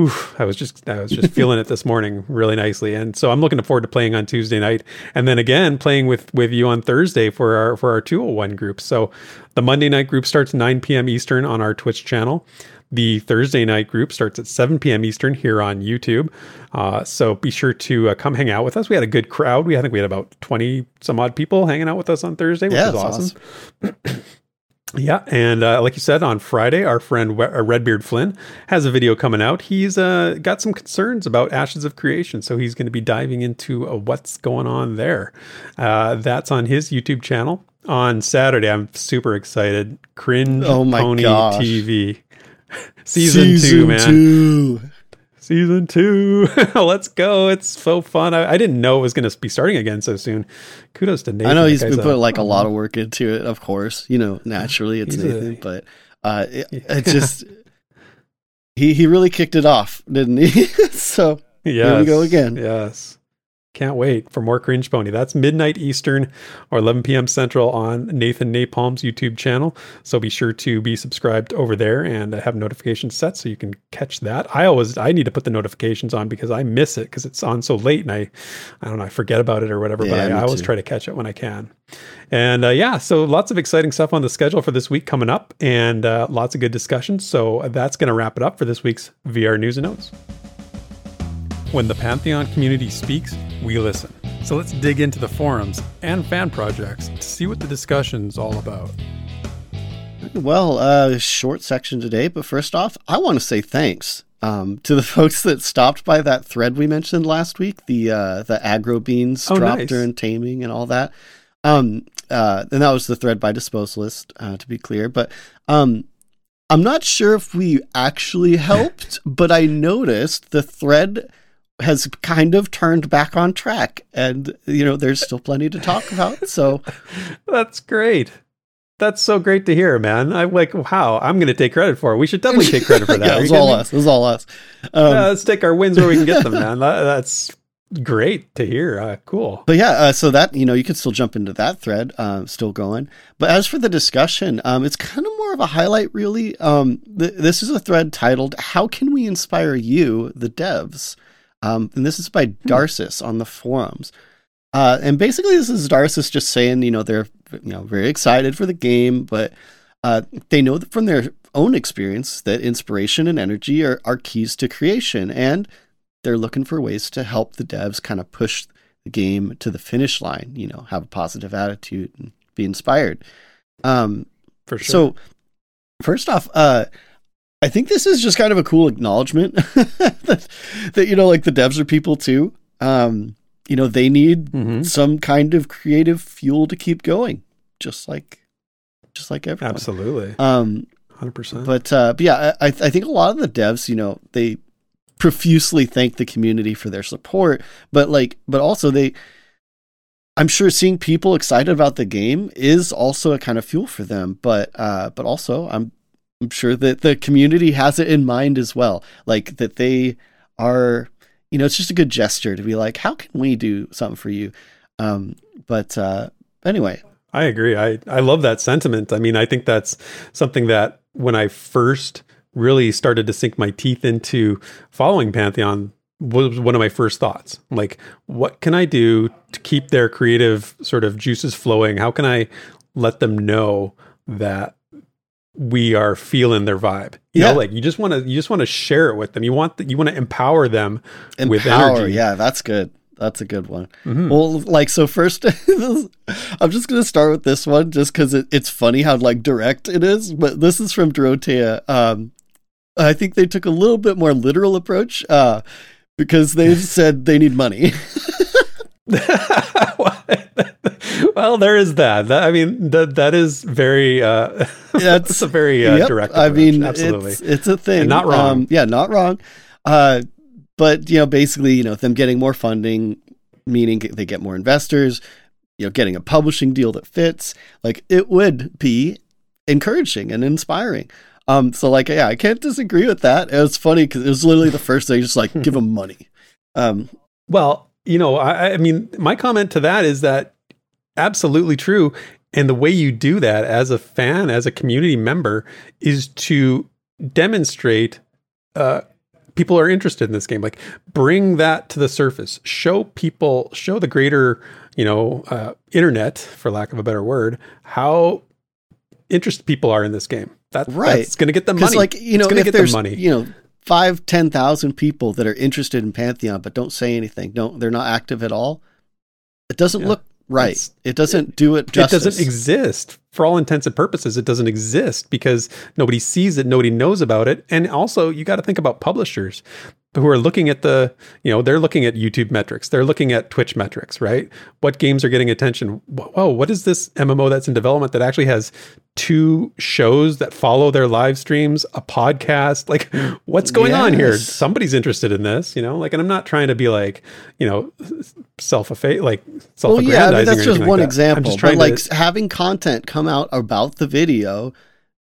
oof, I was just I was just feeling it this morning really nicely, and so I'm looking forward to playing on Tuesday night, and then again playing with with you on Thursday for our for our 201 group. So the Monday night group starts 9 p.m. Eastern on our Twitch channel. The Thursday night group starts at 7 p.m. Eastern here on YouTube. Uh, so be sure to uh, come hang out with us. We had a good crowd. We I think we had about 20 some odd people hanging out with us on Thursday, which yeah, was it's awesome. Yeah, and uh, like you said, on Friday, our friend uh, Redbeard Flynn has a video coming out. He's uh, got some concerns about Ashes of Creation, so he's going to be diving into uh, what's going on there. Uh, that's on his YouTube channel. On Saturday, I'm super excited. Cringe Oh my Pony gosh. TV season, two, man. two. Season two. Let's go. It's so fun. I, I didn't know it was going to be starting again so soon. Kudos to Nathan. I know he's been putting like a lot of work into it. Of course, you know, naturally it's He's a- Nathan, but uh, it, it just he he really kicked it off, didn't he? so Yes. we go again. Yes. Can't wait for more Cringe Pony. That's midnight Eastern or 11 p.m. Central on Nathan Napalm's YouTube channel. So be sure to be subscribed over there and have notifications set so you can catch that. I always I need to put the notifications on because I miss it because it's on so late and I I don't know I forget about it or whatever. Yeah, but I, I always too. try to catch it when I can. And uh, yeah, so lots of exciting stuff on the schedule for this week coming up and uh, lots of good discussions. So that's going to wrap it up for this week's VR News and Notes. When the Pantheon community speaks, we listen. So let's dig into the forums and fan projects to see what the discussion's all about. Well, uh, short section today, but first off, I want to say thanks um, to the folks that stopped by that thread we mentioned last week, the uh, the aggro beans Oh, drop nice. during taming and all that. Um, uh, and that was the thread by Disposalist, uh, to be clear. But um, I'm not sure if we actually helped, but I noticed the thread has kind of turned back on track, and you know, there's still plenty to talk about. So That's great. That's so great to hear, man. I'm like, wow, I'm going to take credit for it. We should definitely take credit for that. yeah, it was all kidding us. It was all us. Um, Yeah, let's take our wins where we can get them, man. That, that's great to hear. Uh, cool. But yeah, uh, so that you know you could still jump into that thread, uh, still going. But as for the discussion, um, it's kind of more of a highlight, really. Um, th- this is a thread titled "How Can We Inspire You, the Devs," um, and this is by Darcis on the forums. Uh, and basically, this is Darcis just saying, you know, they're you know very excited for the game, but uh, they know that from their own experience that inspiration and energy are, are keys to creation, and they're looking for ways to help the devs kind of push the game to the finish line. You know, have a positive attitude and be inspired. Um, For sure. so, first off, uh, I think this is just kind of a cool acknowledgement that, that you know, like the devs are people too. Um, you know, they need Mhm. some kind of creative fuel to keep going, just like, just like everyone. absolutely. Um, 100%. but uh, but yeah, I, I think a lot of the devs, you know, they profusely thank the community for their support, but like, but also they, I'm sure seeing people excited about the game is also a kind of fuel for them. But uh, but also I'm I'm sure that the community has it in mind as well, like that they are, you know, it's just a good gesture to be like, how can we do something for you? Um, but uh, anyway, I agree. I, I love that sentiment. I mean, I think that's something that when I first really started to sink my teeth into following Pantheon was one of my first thoughts. Like, what can I do to keep their creative sort of juices flowing? How can I let them know that we are feeling their vibe? You Yeah. know, like you just want to you just want to share it with them. You want the, you want to empower them with energy. Yeah, that's good. That's a good one. Mhm. Well, like so first, I'm just gonna start with this one just because it, it's funny how like direct it is. But this is from Dorotea. Um, I think they took a little bit more literal approach uh, because they've said they need money. well, there is that. That- I mean, that that is very. Uh, that's a very uh, Yep, direct. I mean, absolutely. it's it's a thing. And not wrong. Um, yeah, not wrong. Uh, but you know, basically, you know, them getting more funding, meaning they get more investors. You know, getting a publishing deal that fits, like it would be encouraging and inspiring. Um, so like, yeah, I can't disagree with that. It was funny because it was literally the first thing, just like give them money. Um, Well, you know, I, I mean, my comment to that is that absolutely true. And the way you do that as a fan, as a community member, is to demonstrate uh, people are interested in this game. Like, bring that to the surface. Show people, show the greater, you know, uh, internet, for lack of a better word, how interested people are in this game. That, Right. That's going to get the money. like you know, it's going to if get there's money. you know five, ten thousand people that are interested in Pantheon but don't say anything, don't they're not active at all. It doesn't Yeah. look right. It's- it doesn't do it justice. It doesn't exist for all intents and purposes. It doesn't exist because nobody sees it, nobody knows about it, and also you got to think about publishers who are looking at the, you know, they're looking at YouTube metrics, they're looking at Twitch metrics, right? What games are getting attention? Whoa, what is this MMO that's in development that actually has two shows that follow their live streams, a podcast. Like, what's going on here? Somebody's interested in this, you know. Like, and I'm not trying to be like, you know, self like self Well, yeah, I mean, that's just one I'm example. just But trying like having content come out about the video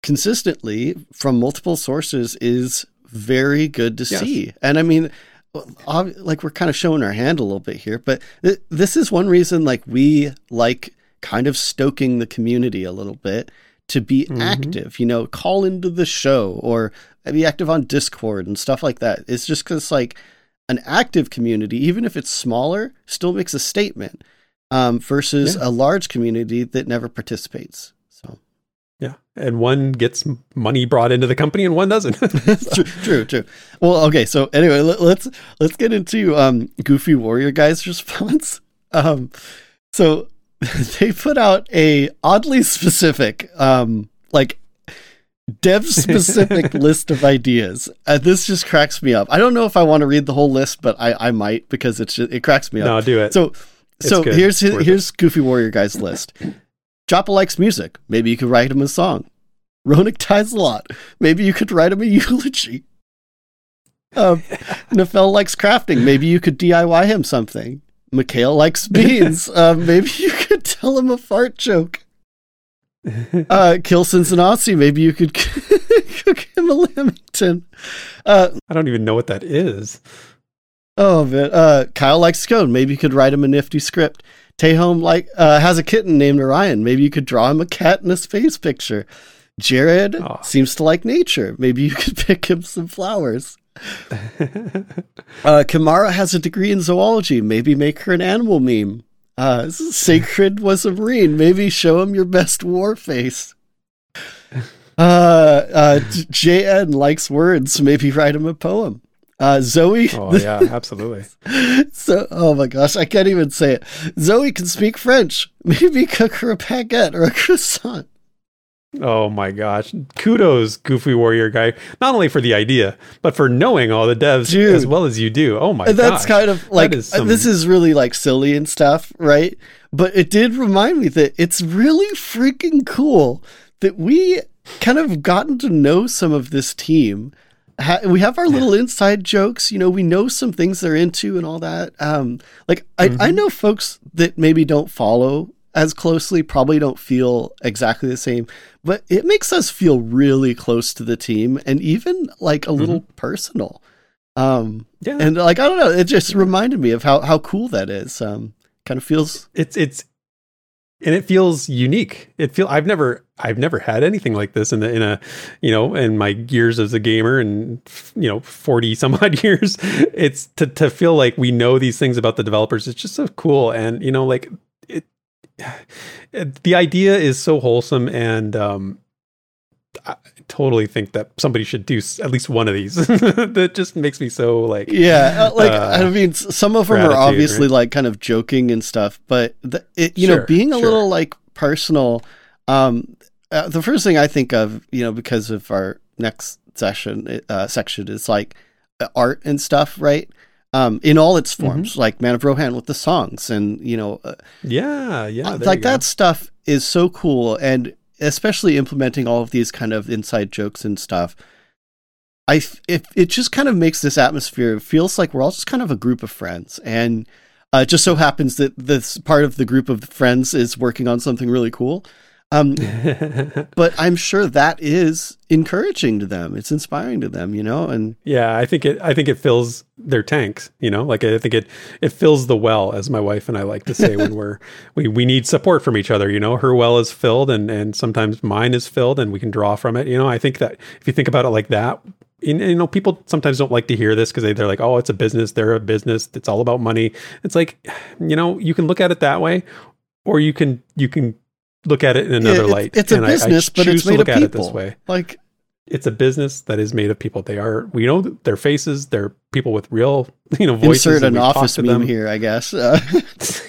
consistently from multiple sources is very good to Yes. see. And I mean, like we're kind of showing our hand a little bit here, but th- this is one reason like we like kind of stoking the community a little bit to be Mhm. active, you know, call into the show or be active on Discord and stuff like that. It's just because like an active community, even if it's smaller, still makes a statement um, versus Yeah. a large community that never participates. So yeah, and one gets money brought into the company and one doesn't. true, true, true. Well, okay. So anyway, let, let's let's get into um, Goofy Warrior guy's response. Um, so they put out a oddly specific, um, like dev specific list of ideas. Uh, this just cracks me up. I don't know if I want to read the whole list, but I, I might because it's just, it cracks me up. no, do it. So, It's so good. here's his, here's Goofy Warrior guy's list. Joppa likes music. Maybe you could write him a song. Ronick ties a lot. Maybe you could write him a eulogy. Um, Nafel likes crafting. Maybe you could DIY him something. Mikhail likes beans. um, maybe you could tell him a fart joke. Uh, Kilsin's an Aussie. Maybe you could cook him a Lamington. Uh, I don't even know what that is. Oh man, uh, Kyle likes scone. Maybe you could write him a nifty script. Taham like uh, has a kitten named Orion. Maybe you could draw him a cat in a space picture. Jared Aw. seems to like nature. Maybe you could pick him some flowers. Uh, Kamara has a degree in zoology. Maybe make her an animal meme. Uh, Sacred was a marine. Maybe show him your best war face. Uh, uh, JN likes words. Maybe write him a poem. Uh, Zoe, oh yeah, absolutely. so, oh my gosh, I can't even say it. Zoe can speak French. Maybe cook her a baguette or a croissant. Oh my gosh. Kudos, Goofy Warrior guy, not only for the idea, but for knowing all the devs Dude. as well as you do. Oh my And that's gosh. kind of like is uh, some- this is really like silly and stuff, right? But it did remind me that it's really freaking cool that we kind of gotten to know some of this team. We have our little inside jokes, you know. We know some things they're into and all that. Um, like I, Mm-hmm. I know folks that maybe don't follow as closely, probably don't feel exactly the same, but it makes us feel really close to the team and even like a little personal. Um, yeah. and like I don't know, it just reminded me of how how cool that is. Um, kind of feels it's it's and it feels unique. It feel I've never I've never had anything like this in the in a you know in my years as a gamer and you know 40 some odd years it's to to feel like we know these things about the developers it's just so cool and you know like the idea is so wholesome and um I totally think that somebody should do at least one of these. that just makes me so like yeah. uh, Like Uh, I mean, some of them are obviously right? like kind of joking and stuff, but the, it you know being a sure. little like personal. Um, uh, the first thing I think of, you know, because of our next session uh, section is like art and stuff, right? Um, in all its Mm-hmm. forms, like Man of Rohan with the songs, and you know, uh, yeah, yeah, Uh, like that stuff is so cool and especially implementing all of these kind of inside jokes and stuff. I f- it, it just kind of makes this atmosphere it feels like we're all just kind of a group of friends. And uh, it just so happens that this part of the group of friends is working on something really cool um, but i'm sure that is encouraging to them it's inspiring to them you know and Yeah, I think it. I think it fills their tanks. You know, like I think it. It fills the well, as my wife and I like to say when we're we we need support from each other. You know, her well is filled, and and sometimes mine is filled, and we can draw from it. You know, I think that if you think about it like that. And, you know, people sometimes don't like to hear this because they, they're like, "Oh, it's a business. They're a business. It's all about money." It's like, you know, you can look at it that way, or you can you can look at it in another it- light. it's a And I- I business but it's to look of at it this way like it's a business that is made of people. They are, we know their faces, they're people with real, you know, voices. insert an office meme them. here i guess uh,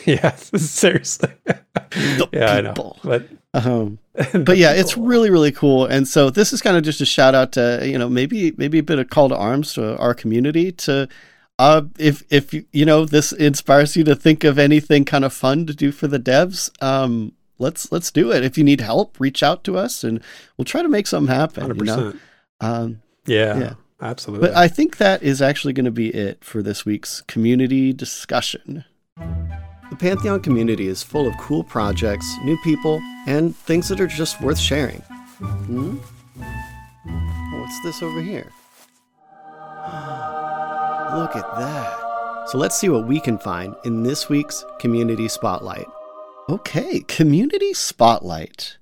yeah, seriously. yeah, I know. But, um, but yeah, it's really really cool. And so this is kind of just a shout out to you know maybe maybe a bit of call to arms to our community to uh if if you know this inspires you to think of anything kind of fun to do for the devs um let's let's do it. If you need help, reach out to us, and we'll try to make something happen. Hundred you know? Um, Yeah, Yeah. absolutely. but I think that is actually going to be it for this week's community discussion. The Pantheon community is full of cool projects, new people, and things that are just worth sharing. Hmm? What's this over here? Look at that. So let's see what we can find in this week's Community Spotlight. Okay, Community Spotlight.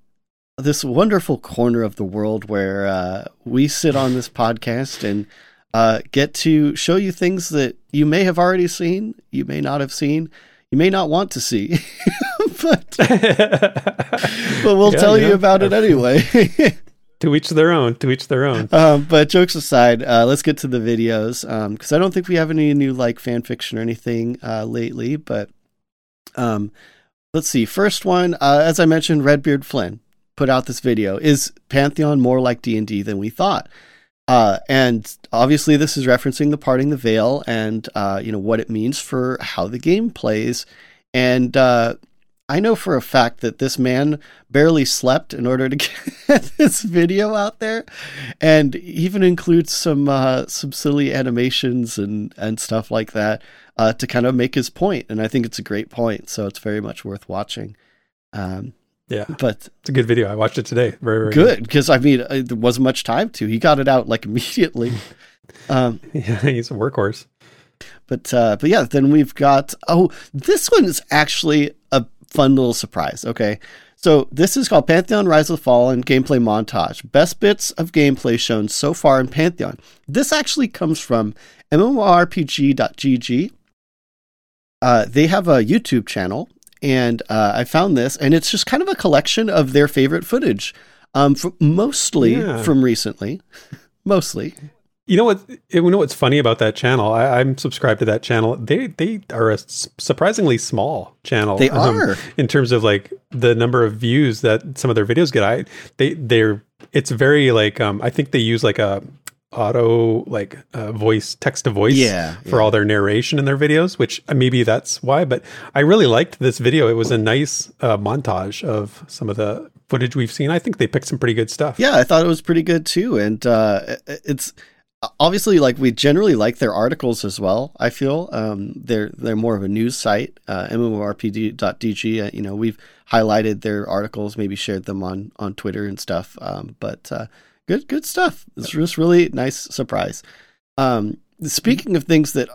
This wonderful corner of the world where uh, we sit on this podcast and uh, get to show you things that you may have already seen, you may not have seen, you may not want to see, but, but we'll Yeah, tell yeah. you about it anyway. to each their own. To each their own. um, but jokes aside, uh, let's get to the videos because I don't think we have any new like fan fiction or anything uh, lately. But um, let's see. First one, uh, as I mentioned, Redbeard Flynn put out this video. Is Pantheon more like D and D than we thought? Uh, and obviously, this is referencing the parting the veil and uh, you know what it means for how the game plays. And uh, I know for a fact that this man barely slept in order to get this video out there, and even includes some uh, some silly animations and and stuff like that uh, to kind of make his point. And I think it's a great point, so it's very much worth watching. Um, Yeah, but it's a good video. I watched it today. Very, very good because I mean there wasn't much time to. He got it out like immediately. Um, Yeah, he's a workhorse. But uh, but yeah, then we've got oh, this one is actually a fun little surprise. Okay, so this is called Pantheon: Rise of the Fallen gameplay montage. Best bits of gameplay shown so far in Pantheon. This actually comes from MMORPG.gg. Uh, they have a YouTube channel, and uh, I found this, and it's just kind of a collection of their favorite footage, um, from, mostly Yeah. from recently, mostly. You know what? You know what's funny about that channel? I, I'm subscribed to that channel. They they are a surprisingly small channel. They um, are. in terms of like the number of views that some of their videos get. I they they're it's very like um I think they use like a auto like uh, voice text to voice Yeah, for yeah. all their narration in their videos which uh, maybe that's why but i really liked this video it was a nice uh, montage of some of the footage we've seen i think they picked some pretty good stuff Yeah, I thought it was pretty good too, and uh, it's obviously like we generally like their articles as well. I feel um, they're they're more of a news site, uh, MMORPG.gg. Uh, you know, we've highlighted their articles, maybe shared them on on Twitter and stuff. Um, but uh, good good stuff. It's just really nice surprise. Um, speaking of things that,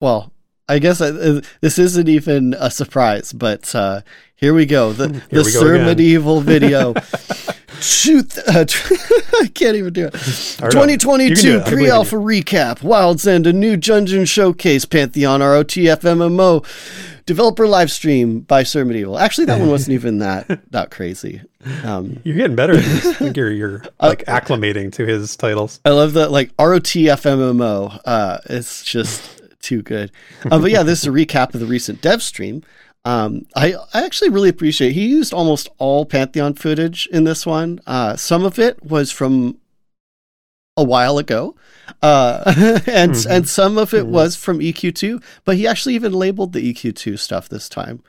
well. I guess uh, this isn't even a surprise, but uh, here we go. The, the we go Sir. Medieval video. Shoot, uh, I can't even do it. All right, you can do 2022 it. I pre alpha recap. Wild's End, a new dungeon showcase. Pantheon ROTF MMO. Developer live stream by Sir Medieval. Actually, that one wasn't even that that crazy. Um, You're getting better at this. I think you're, you're like acclimating to his titles. I love that, like ROTF MMO. Uh, it's just too good. Uh, but yeah, this is a recap of the recent dev stream. Um, I, I actually really appreciate. He used almost all Pantheon footage in this one. Uh, some of it was from a while ago, uh, and Mhm. and some of it Mhm. was from EQ2. But he actually even labeled the EQ2 stuff this time.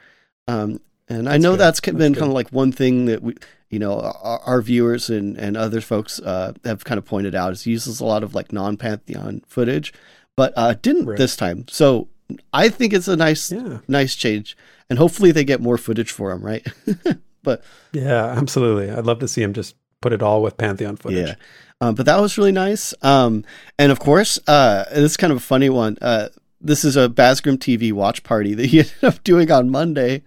Um, and I know good. that's been That's kind of like one thing that we, you know, our, our viewers and and other folks uh, have kind of pointed out is he uses a lot of like non Pantheon footage, but uh, didn't Right. this time. So I think it's a nice Yeah. nice change, and hopefully they get more footage for him, right? but Yeah, absolutely. I'd love to see him just put it all with Pantheon footage. Yeah. Um, but that was really nice. Um, and of course, uh, this is kind of a funny one. Uh, this is a Basgrim TV watch party that he ended up doing on Monday.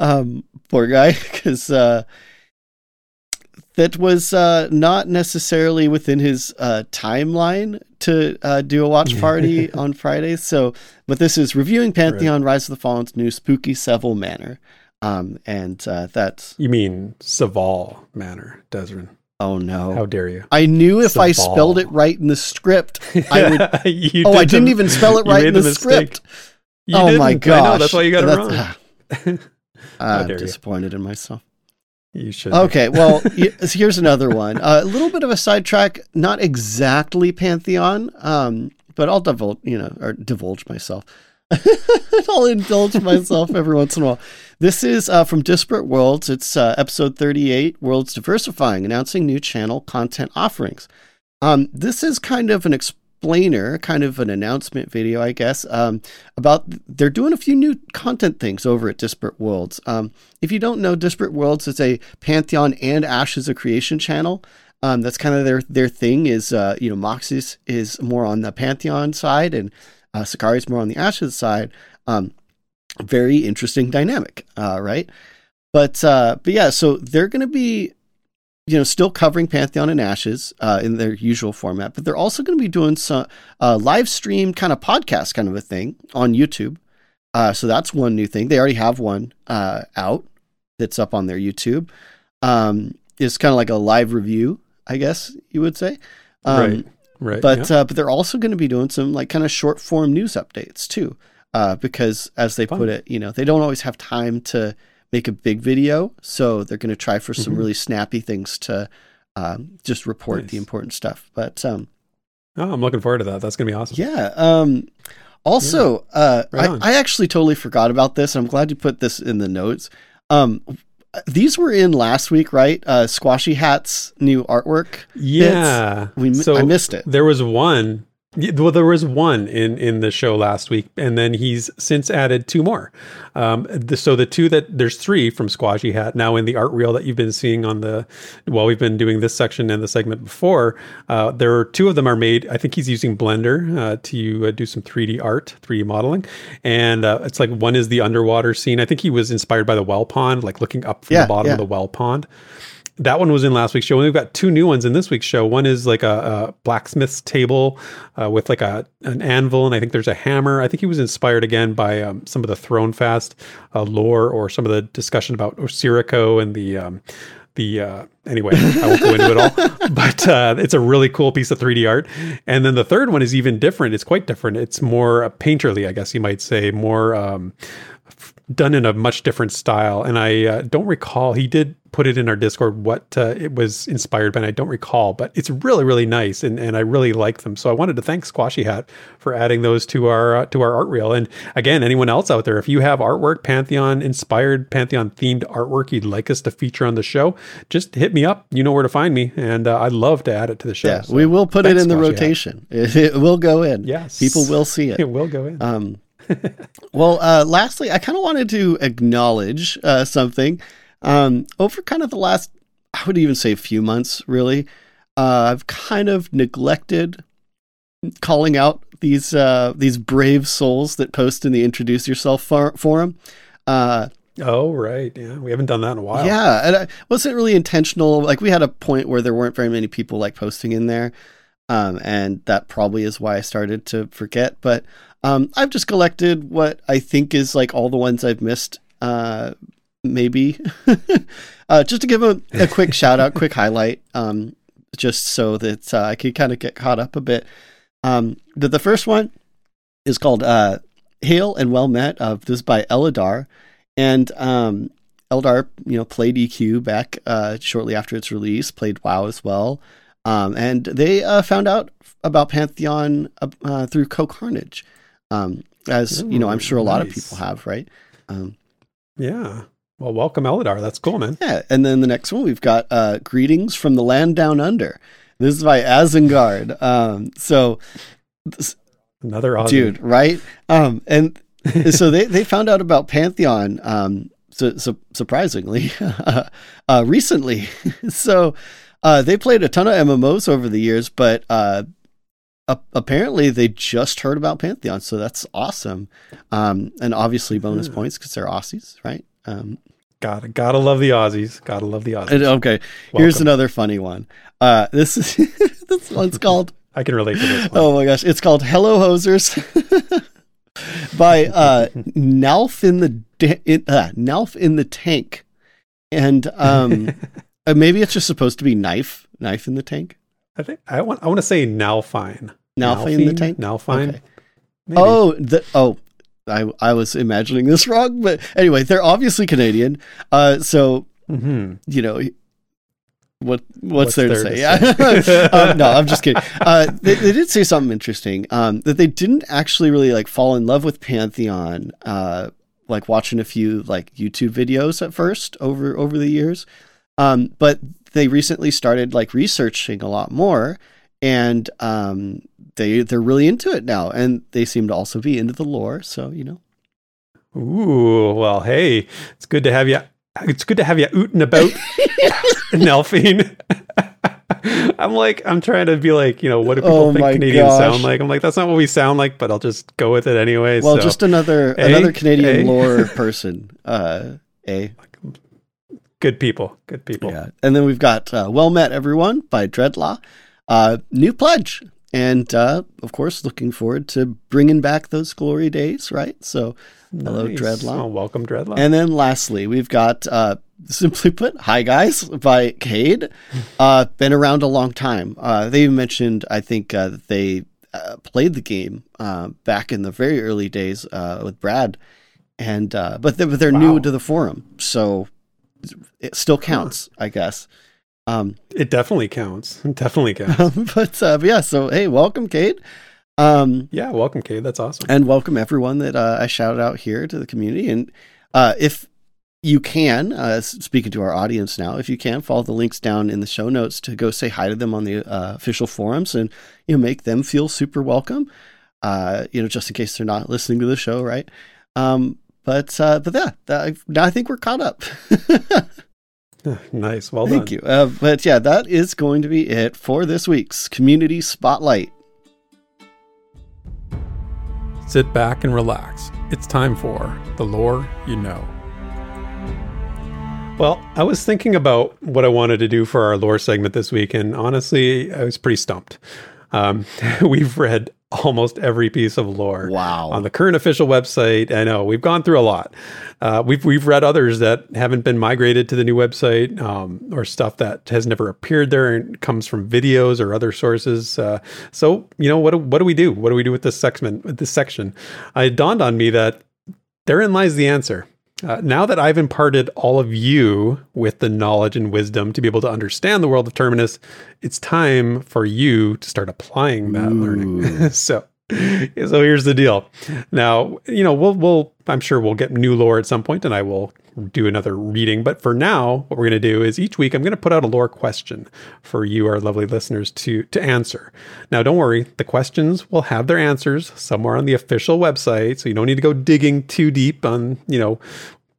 Um, poor guy, because uh, that was uh, not necessarily within his uh, timeline to uh, do a watch party on Friday. So, but this is reviewing Pantheon: Rise of the Fallen's new spooky Seville Manor. Um, and uh, that's You mean Saval Manor, Desrin. oh no, How dare you? I knew if I spelled it right in the script, I would. Oh, I did didn't the- even spell it right in the, the script. You oh my didn't. I gosh, know, that's why you got it wrong. I'm dare you. disappointed in myself. You should. Okay, well, here's another one. Uh, a little bit of a sidetrack, not exactly Pantheon, um, but I'll divulge, you know, or divulge myself. I'll indulge myself every once in a while. This is uh, from Disparate Worlds. It's uh, episode 38 Worlds Diversifying, announcing new channel content offerings. Um, this is kind of an explainer, kind of an announcement video, I guess, um, about they're doing a few new content things over at Disparate Worlds. Um, if you don't know, Disparate Worlds is a Pantheon and Ashes of Creation channel. Um, that's kind of their their thing. Is uh, you know Moxis is more on the Pantheon side, and uh, Sakari's more on the Ashes side. Um, very interesting dynamic, uh, right? But uh, but yeah, so they're going to be you know, still covering Pantheon and Ashes uh, in their usual format, but they're also going to be doing some uh, live stream kind of podcast kind of a thing on YouTube. Uh, so that's one new thing. They already have one uh, out that's up on their YouTube. Um, it's kind of like a live review, I guess you would say. Um, right. Right. But yeah. uh, but they're also going to be doing some like kind of short form news updates too, uh, because as they Fun. put it, you know, they don't always have time to make a big video, so they're going to try for some Mhm. really snappy things to um, just report Nice. the important stuff. But um, oh, I'm looking forward to that. That's gonna be awesome. yeah. Um, also, uh, Right I. I actually totally forgot about this. I'm glad you put this in the notes. Um, these were in last week, right? Uh, Squashy Hat's new artwork. Yeah. We so I missed it. There was one. Well, there was one in in the show last week, and then he's since added two more. Um, the, so the two that there's three from Squashy Hat now in the art reel that you've been seeing on the while we've been doing this section and the segment before. Uh, there are two of them are made. I think he's using Blender uh, to uh, do some 3D art, 3D modeling, and uh, it's like one is the underwater scene. I think he was inspired by the well pond, like looking up from Yeah, the bottom yeah. of the well pond that one was in last week's show. And we've got two new ones in this week's show. One is like a, a blacksmith's table uh, with like a an anvil, and I think there's a hammer. I think he was inspired again by um, some of the Thronefast uh, lore or some of the discussion about Osirico and the. Um, the uh, anyway, I won't go into it all, but uh, it's a really cool piece of 3D art. And then the third one is even different. It's quite different. It's more painterly, I guess you might say, more um, done in a much different style. And I uh, don't recall, he did put it in our Discord what uh, it was inspired by, and I don't recall, but it's really, really nice. And, and I really like them. So I wanted to thank Squashy Hat for adding those to our, uh, to our art reel. And again, anyone else out there, if you have artwork, Pantheon inspired, Pantheon themed artwork you'd like us to feature on the show, just hit me up. You know where to find me. And uh, I'd love to add it to the show. Yeah, So we will put it in the Squashy Hat. rotation. It, it will go in. Yes. people will see it. It will go in. Um, well, uh, lastly, I kind of wanted to acknowledge uh, something. Um, over kind of the last, I would even say, a few months, really, uh, I've kind of neglected calling out these uh, these brave souls that post in the introduce yourself for- forum. Uh, oh, right. Yeah. We haven't done that in a while. yeah, and it wasn't really intentional. Like we had a point where there weren't very many people like posting in there, um, and that probably is why I started to forget. But um, I've just collected what I think is like all the ones I've missed. Uh, maybe uh, just to give a, a quick shout out, quick highlight, um, just so that uh, I could kind of get caught up a bit. Um, the, the first one is called uh, "Hail and Well Met." Uh, this is by Eladar, and um, Eldar, you know, played EQ back uh, shortly after its release, played WoW as well, um, and they uh, found out about Pantheon uh, uh, through Cohh Carnage, um, as you know, I'm sure a lot of people have, right? Um, Yeah. Well, welcome, Eladar. That's cool, man. yeah, and then the next one we've got uh, "Greetings from the Land Down Under." This is by Azengard. Um, so, Another Aussie. dude, right? Um, and so they, they found out about Pantheon, um, su- su- surprisingly, uh, recently. so uh, they played a ton of MMOs over the years, but uh, apparently they just heard about Pantheon, so that's awesome. Um, and obviously bonus Yeah. points because they're Aussies, right? Um, Gotta gotta love the Aussies. Gotta love the Aussies. okay, here's another funny one. Uh, this is this one's called I can relate to this one. Oh my gosh, it's called Hello Hosers by uh Nalf in the da- in, uh, Nalf in the tank. And um uh, maybe it's just supposed to be knife, knife in the tank. I think I want I want to say now fine. Nalf in the tank. Now fine. Okay. Oh, the oh I I was imagining this wrong, but anyway, they're obviously Canadian. Uh so, hmm you know, what what's, what's there, there, to say? yeah, um, no, I'm just kidding. Uh, they, they, did say something interesting um, that they didn't actually really like fall in love with Pantheon. Uh, like watching a few like YouTube videos at first over over the years, um, but they recently started like researching a lot more, and um, they they're really into it now, and they seem to also be into the lore. So you know. Ooh, well, hey, it's good to have you it's good to have you out and about, Nelphine. I'm like, I'm trying to be like, you know, what do people oh think Canadians gosh. sound like? I'm like, that's not what we sound like, but I'll just go with it anyway. Well, so. just another a, another Canadian a. lore person. Uh, a good people, good people. Yeah, and then we've got uh, "Well Met Everyone" by Dreadlaw, uh, new pledge, and uh, of course, looking forward to bringing back those glory days. Right, so Hello, Dreadlock. Oh, welcome, Dreadlock. And then lastly, we've got uh, simply put, "Hi guys" by Cade. Uh, been around a long time. Uh, they mentioned, I think, uh, that they uh, played the game uh, back in the very early days uh, with Brad, and but they're, but they're wow. new to the forum, so it still counts, huh. I guess. Um, it definitely counts. It definitely counts. but, but yeah, so hey, welcome, Cade. Um, yeah, welcome, Kate. That's awesome. And welcome everyone that uh, I shouted out here to the community. And uh, if you can, uh, speaking to our audience now, if you can, follow the links down in the show notes to go say hi to them on the uh, official forums and you know make them feel super welcome. Uh, you know, just in case they're not listening to the show, right? Um, but uh, but yeah, that, now I think we're caught up. nice, well Thank done. you. but yeah, that is going to be it for this week's community spotlight. Sit back and relax. It's time for The Lore You Know. Well, I was thinking about what I wanted to do for our lore segment this week, and honestly, I was pretty stumped. Um, we've read almost every piece of lore. Wow. On the current official website. I know we've gone through a lot. Uh, we've we've read others that haven't been migrated to the new website, um, or stuff that has never appeared there and comes from videos or other sources. Uh, so you know what what do we do? What do we do with this section? With this section, it dawned on me that therein lies the answer. Uh, now that I've imparted all of you with the knowledge and wisdom to be able to understand the world of Terminus, it's time for you to start applying that Ooh. learning. so, so here's the deal. Now, you know, we'll we'll I'm sure we'll get new lore at some point, and I will do another reading. But for now, what we're going to do is each week I'm going to put out a lore question for you, our lovely listeners, to to answer. Now, don't worry, the questions will have their answers somewhere on the official website, so you don't need to go digging too deep on you know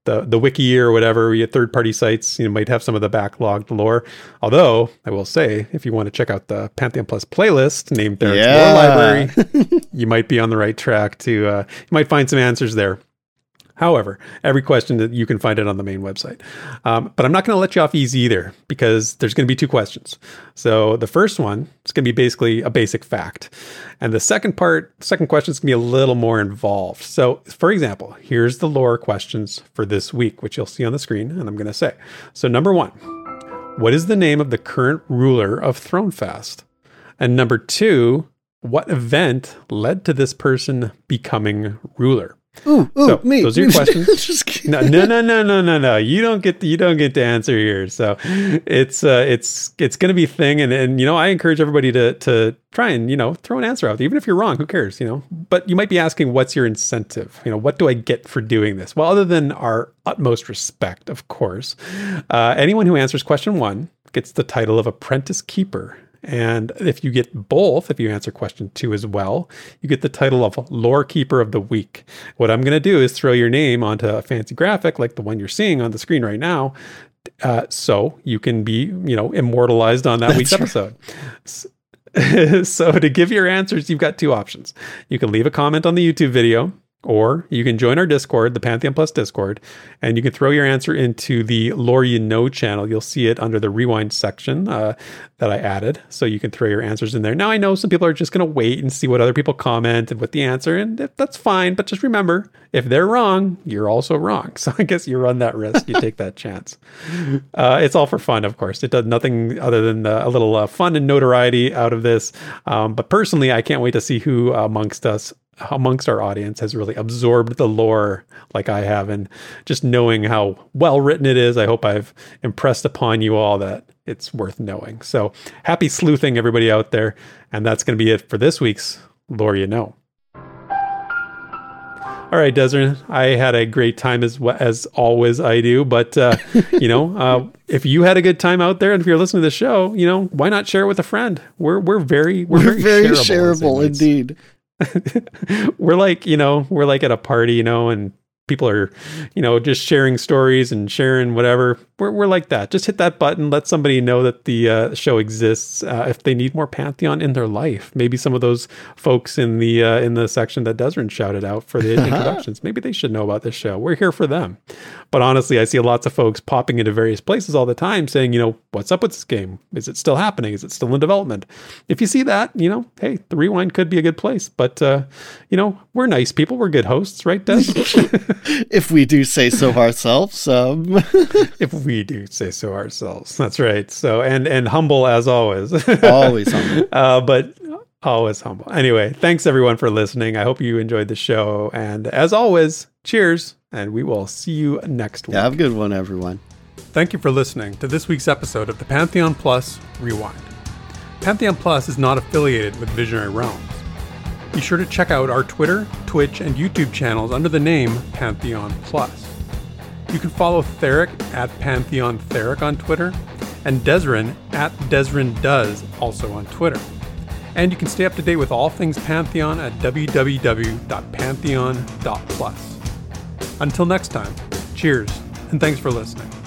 the the wiki or whatever. You third party sites, you know, might have some of the backlogged lore. Although I will say, if you want to check out the Pantheon Plus playlist named Theron's yeah. Lore Library, you might be on the right track to. Uh, you might find some answers there. However, every question that you can find it on the main website. Um, but I'm not going to let you off easy either because there's going to be two questions. So the first one is going to be basically a basic fact, and the second part, second question is going to be a little more involved. So, for example, here's the lore questions for this week, which you'll see on the screen, and I'm going to say. So, number one, what is the name of the current ruler of Thronefast? And number two, what event led to this person becoming ruler? Ooh, ooh, so me. Those are your questions. no, no, no, no, no, no, no. You don't get the, you don't get to answer here. So it's uh, it's it's going to be a thing, and and you know I encourage everybody to to try and you know throw an answer out, even if you're wrong. Who cares? You know, but you might be asking, what's your incentive? You know, what do I get for doing this? Well, other than our utmost respect, of course, uh, anyone who answers question one gets the title of apprentice keeper and if you get both, if you answer question two as well, you get the title of Lore Keeper of the Week. What I'm going to do is throw your name onto a fancy graphic like the one you're seeing on the screen right now. Uh, so you can be, you know, immortalized on that That's week's episode. so to give your answers, you've got two options. You can leave a comment on the YouTube video or you can join our Discord, the Pantheon Plus Discord, and you can throw your answer into the Lore You Know channel. You'll see it under the rewind section uh, that I added. So you can throw your answers in there. Now, I know some people are just going to wait and see what other people comment and what the answer, and that's fine. But just remember, if they're wrong, you're also wrong. So I guess you run that risk, you take that chance. Uh, it's all for fun, of course. It does nothing other than uh, a little uh, fun and notoriety out of this. Um, but personally, I can't wait to see who amongst us amongst our audience has really absorbed the lore like I have. And just knowing how well written it is, I hope I've impressed upon you all that it's worth knowing. So happy sleuthing, everybody out there. And that's going to be it for this week's Lore You Know. All right, Desrin, I had a great time as as always I do. But uh, you know, uh, if you had a good time out there, and if you're listening to the show, you know, why not share it with a friend? We're we're very we're, We're very shareable, shareable indeed. we're like you know we're like at a party, you know, and people are, you know, just sharing stories and sharing whatever. We're, we're like that. Just hit that button, let somebody know that the uh, show exists. Uh, if they need more Pantheon in their life, maybe some of those folks in the uh, in the section that Desrin shouted out for the introductions, maybe they should know about this show. We're here for them. But honestly, I see lots of folks popping into various places all the time saying, you know, what's up with this game? Is it still happening? Is it still in development? If you see that, you know, hey, the rewind could be a good place. But uh, you know, we're nice people. We're good hosts, right, Des? if we do say so ourselves. Um. if we do say so ourselves, that's right. So and and humble as always, always humble, uh, but always humble. Anyway, thanks everyone for listening. I hope you enjoyed the show, and as always, cheers, and we will see you next week. Have a good one, everyone. Thank you for listening to this week's episode of the Pantheon Plus Rewind. Pantheon Plus is not affiliated with Visionary Realms. Be sure to check out our Twitter, Twitch, and YouTube channels under the name Pantheon Plus. You can follow Theric at Pantheon Theric on Twitter, and Desrin at Desrin Does also on Twitter. And you can stay up to date with all things Pantheon at www.pantheon.plus. Until next time, cheers, and thanks for listening.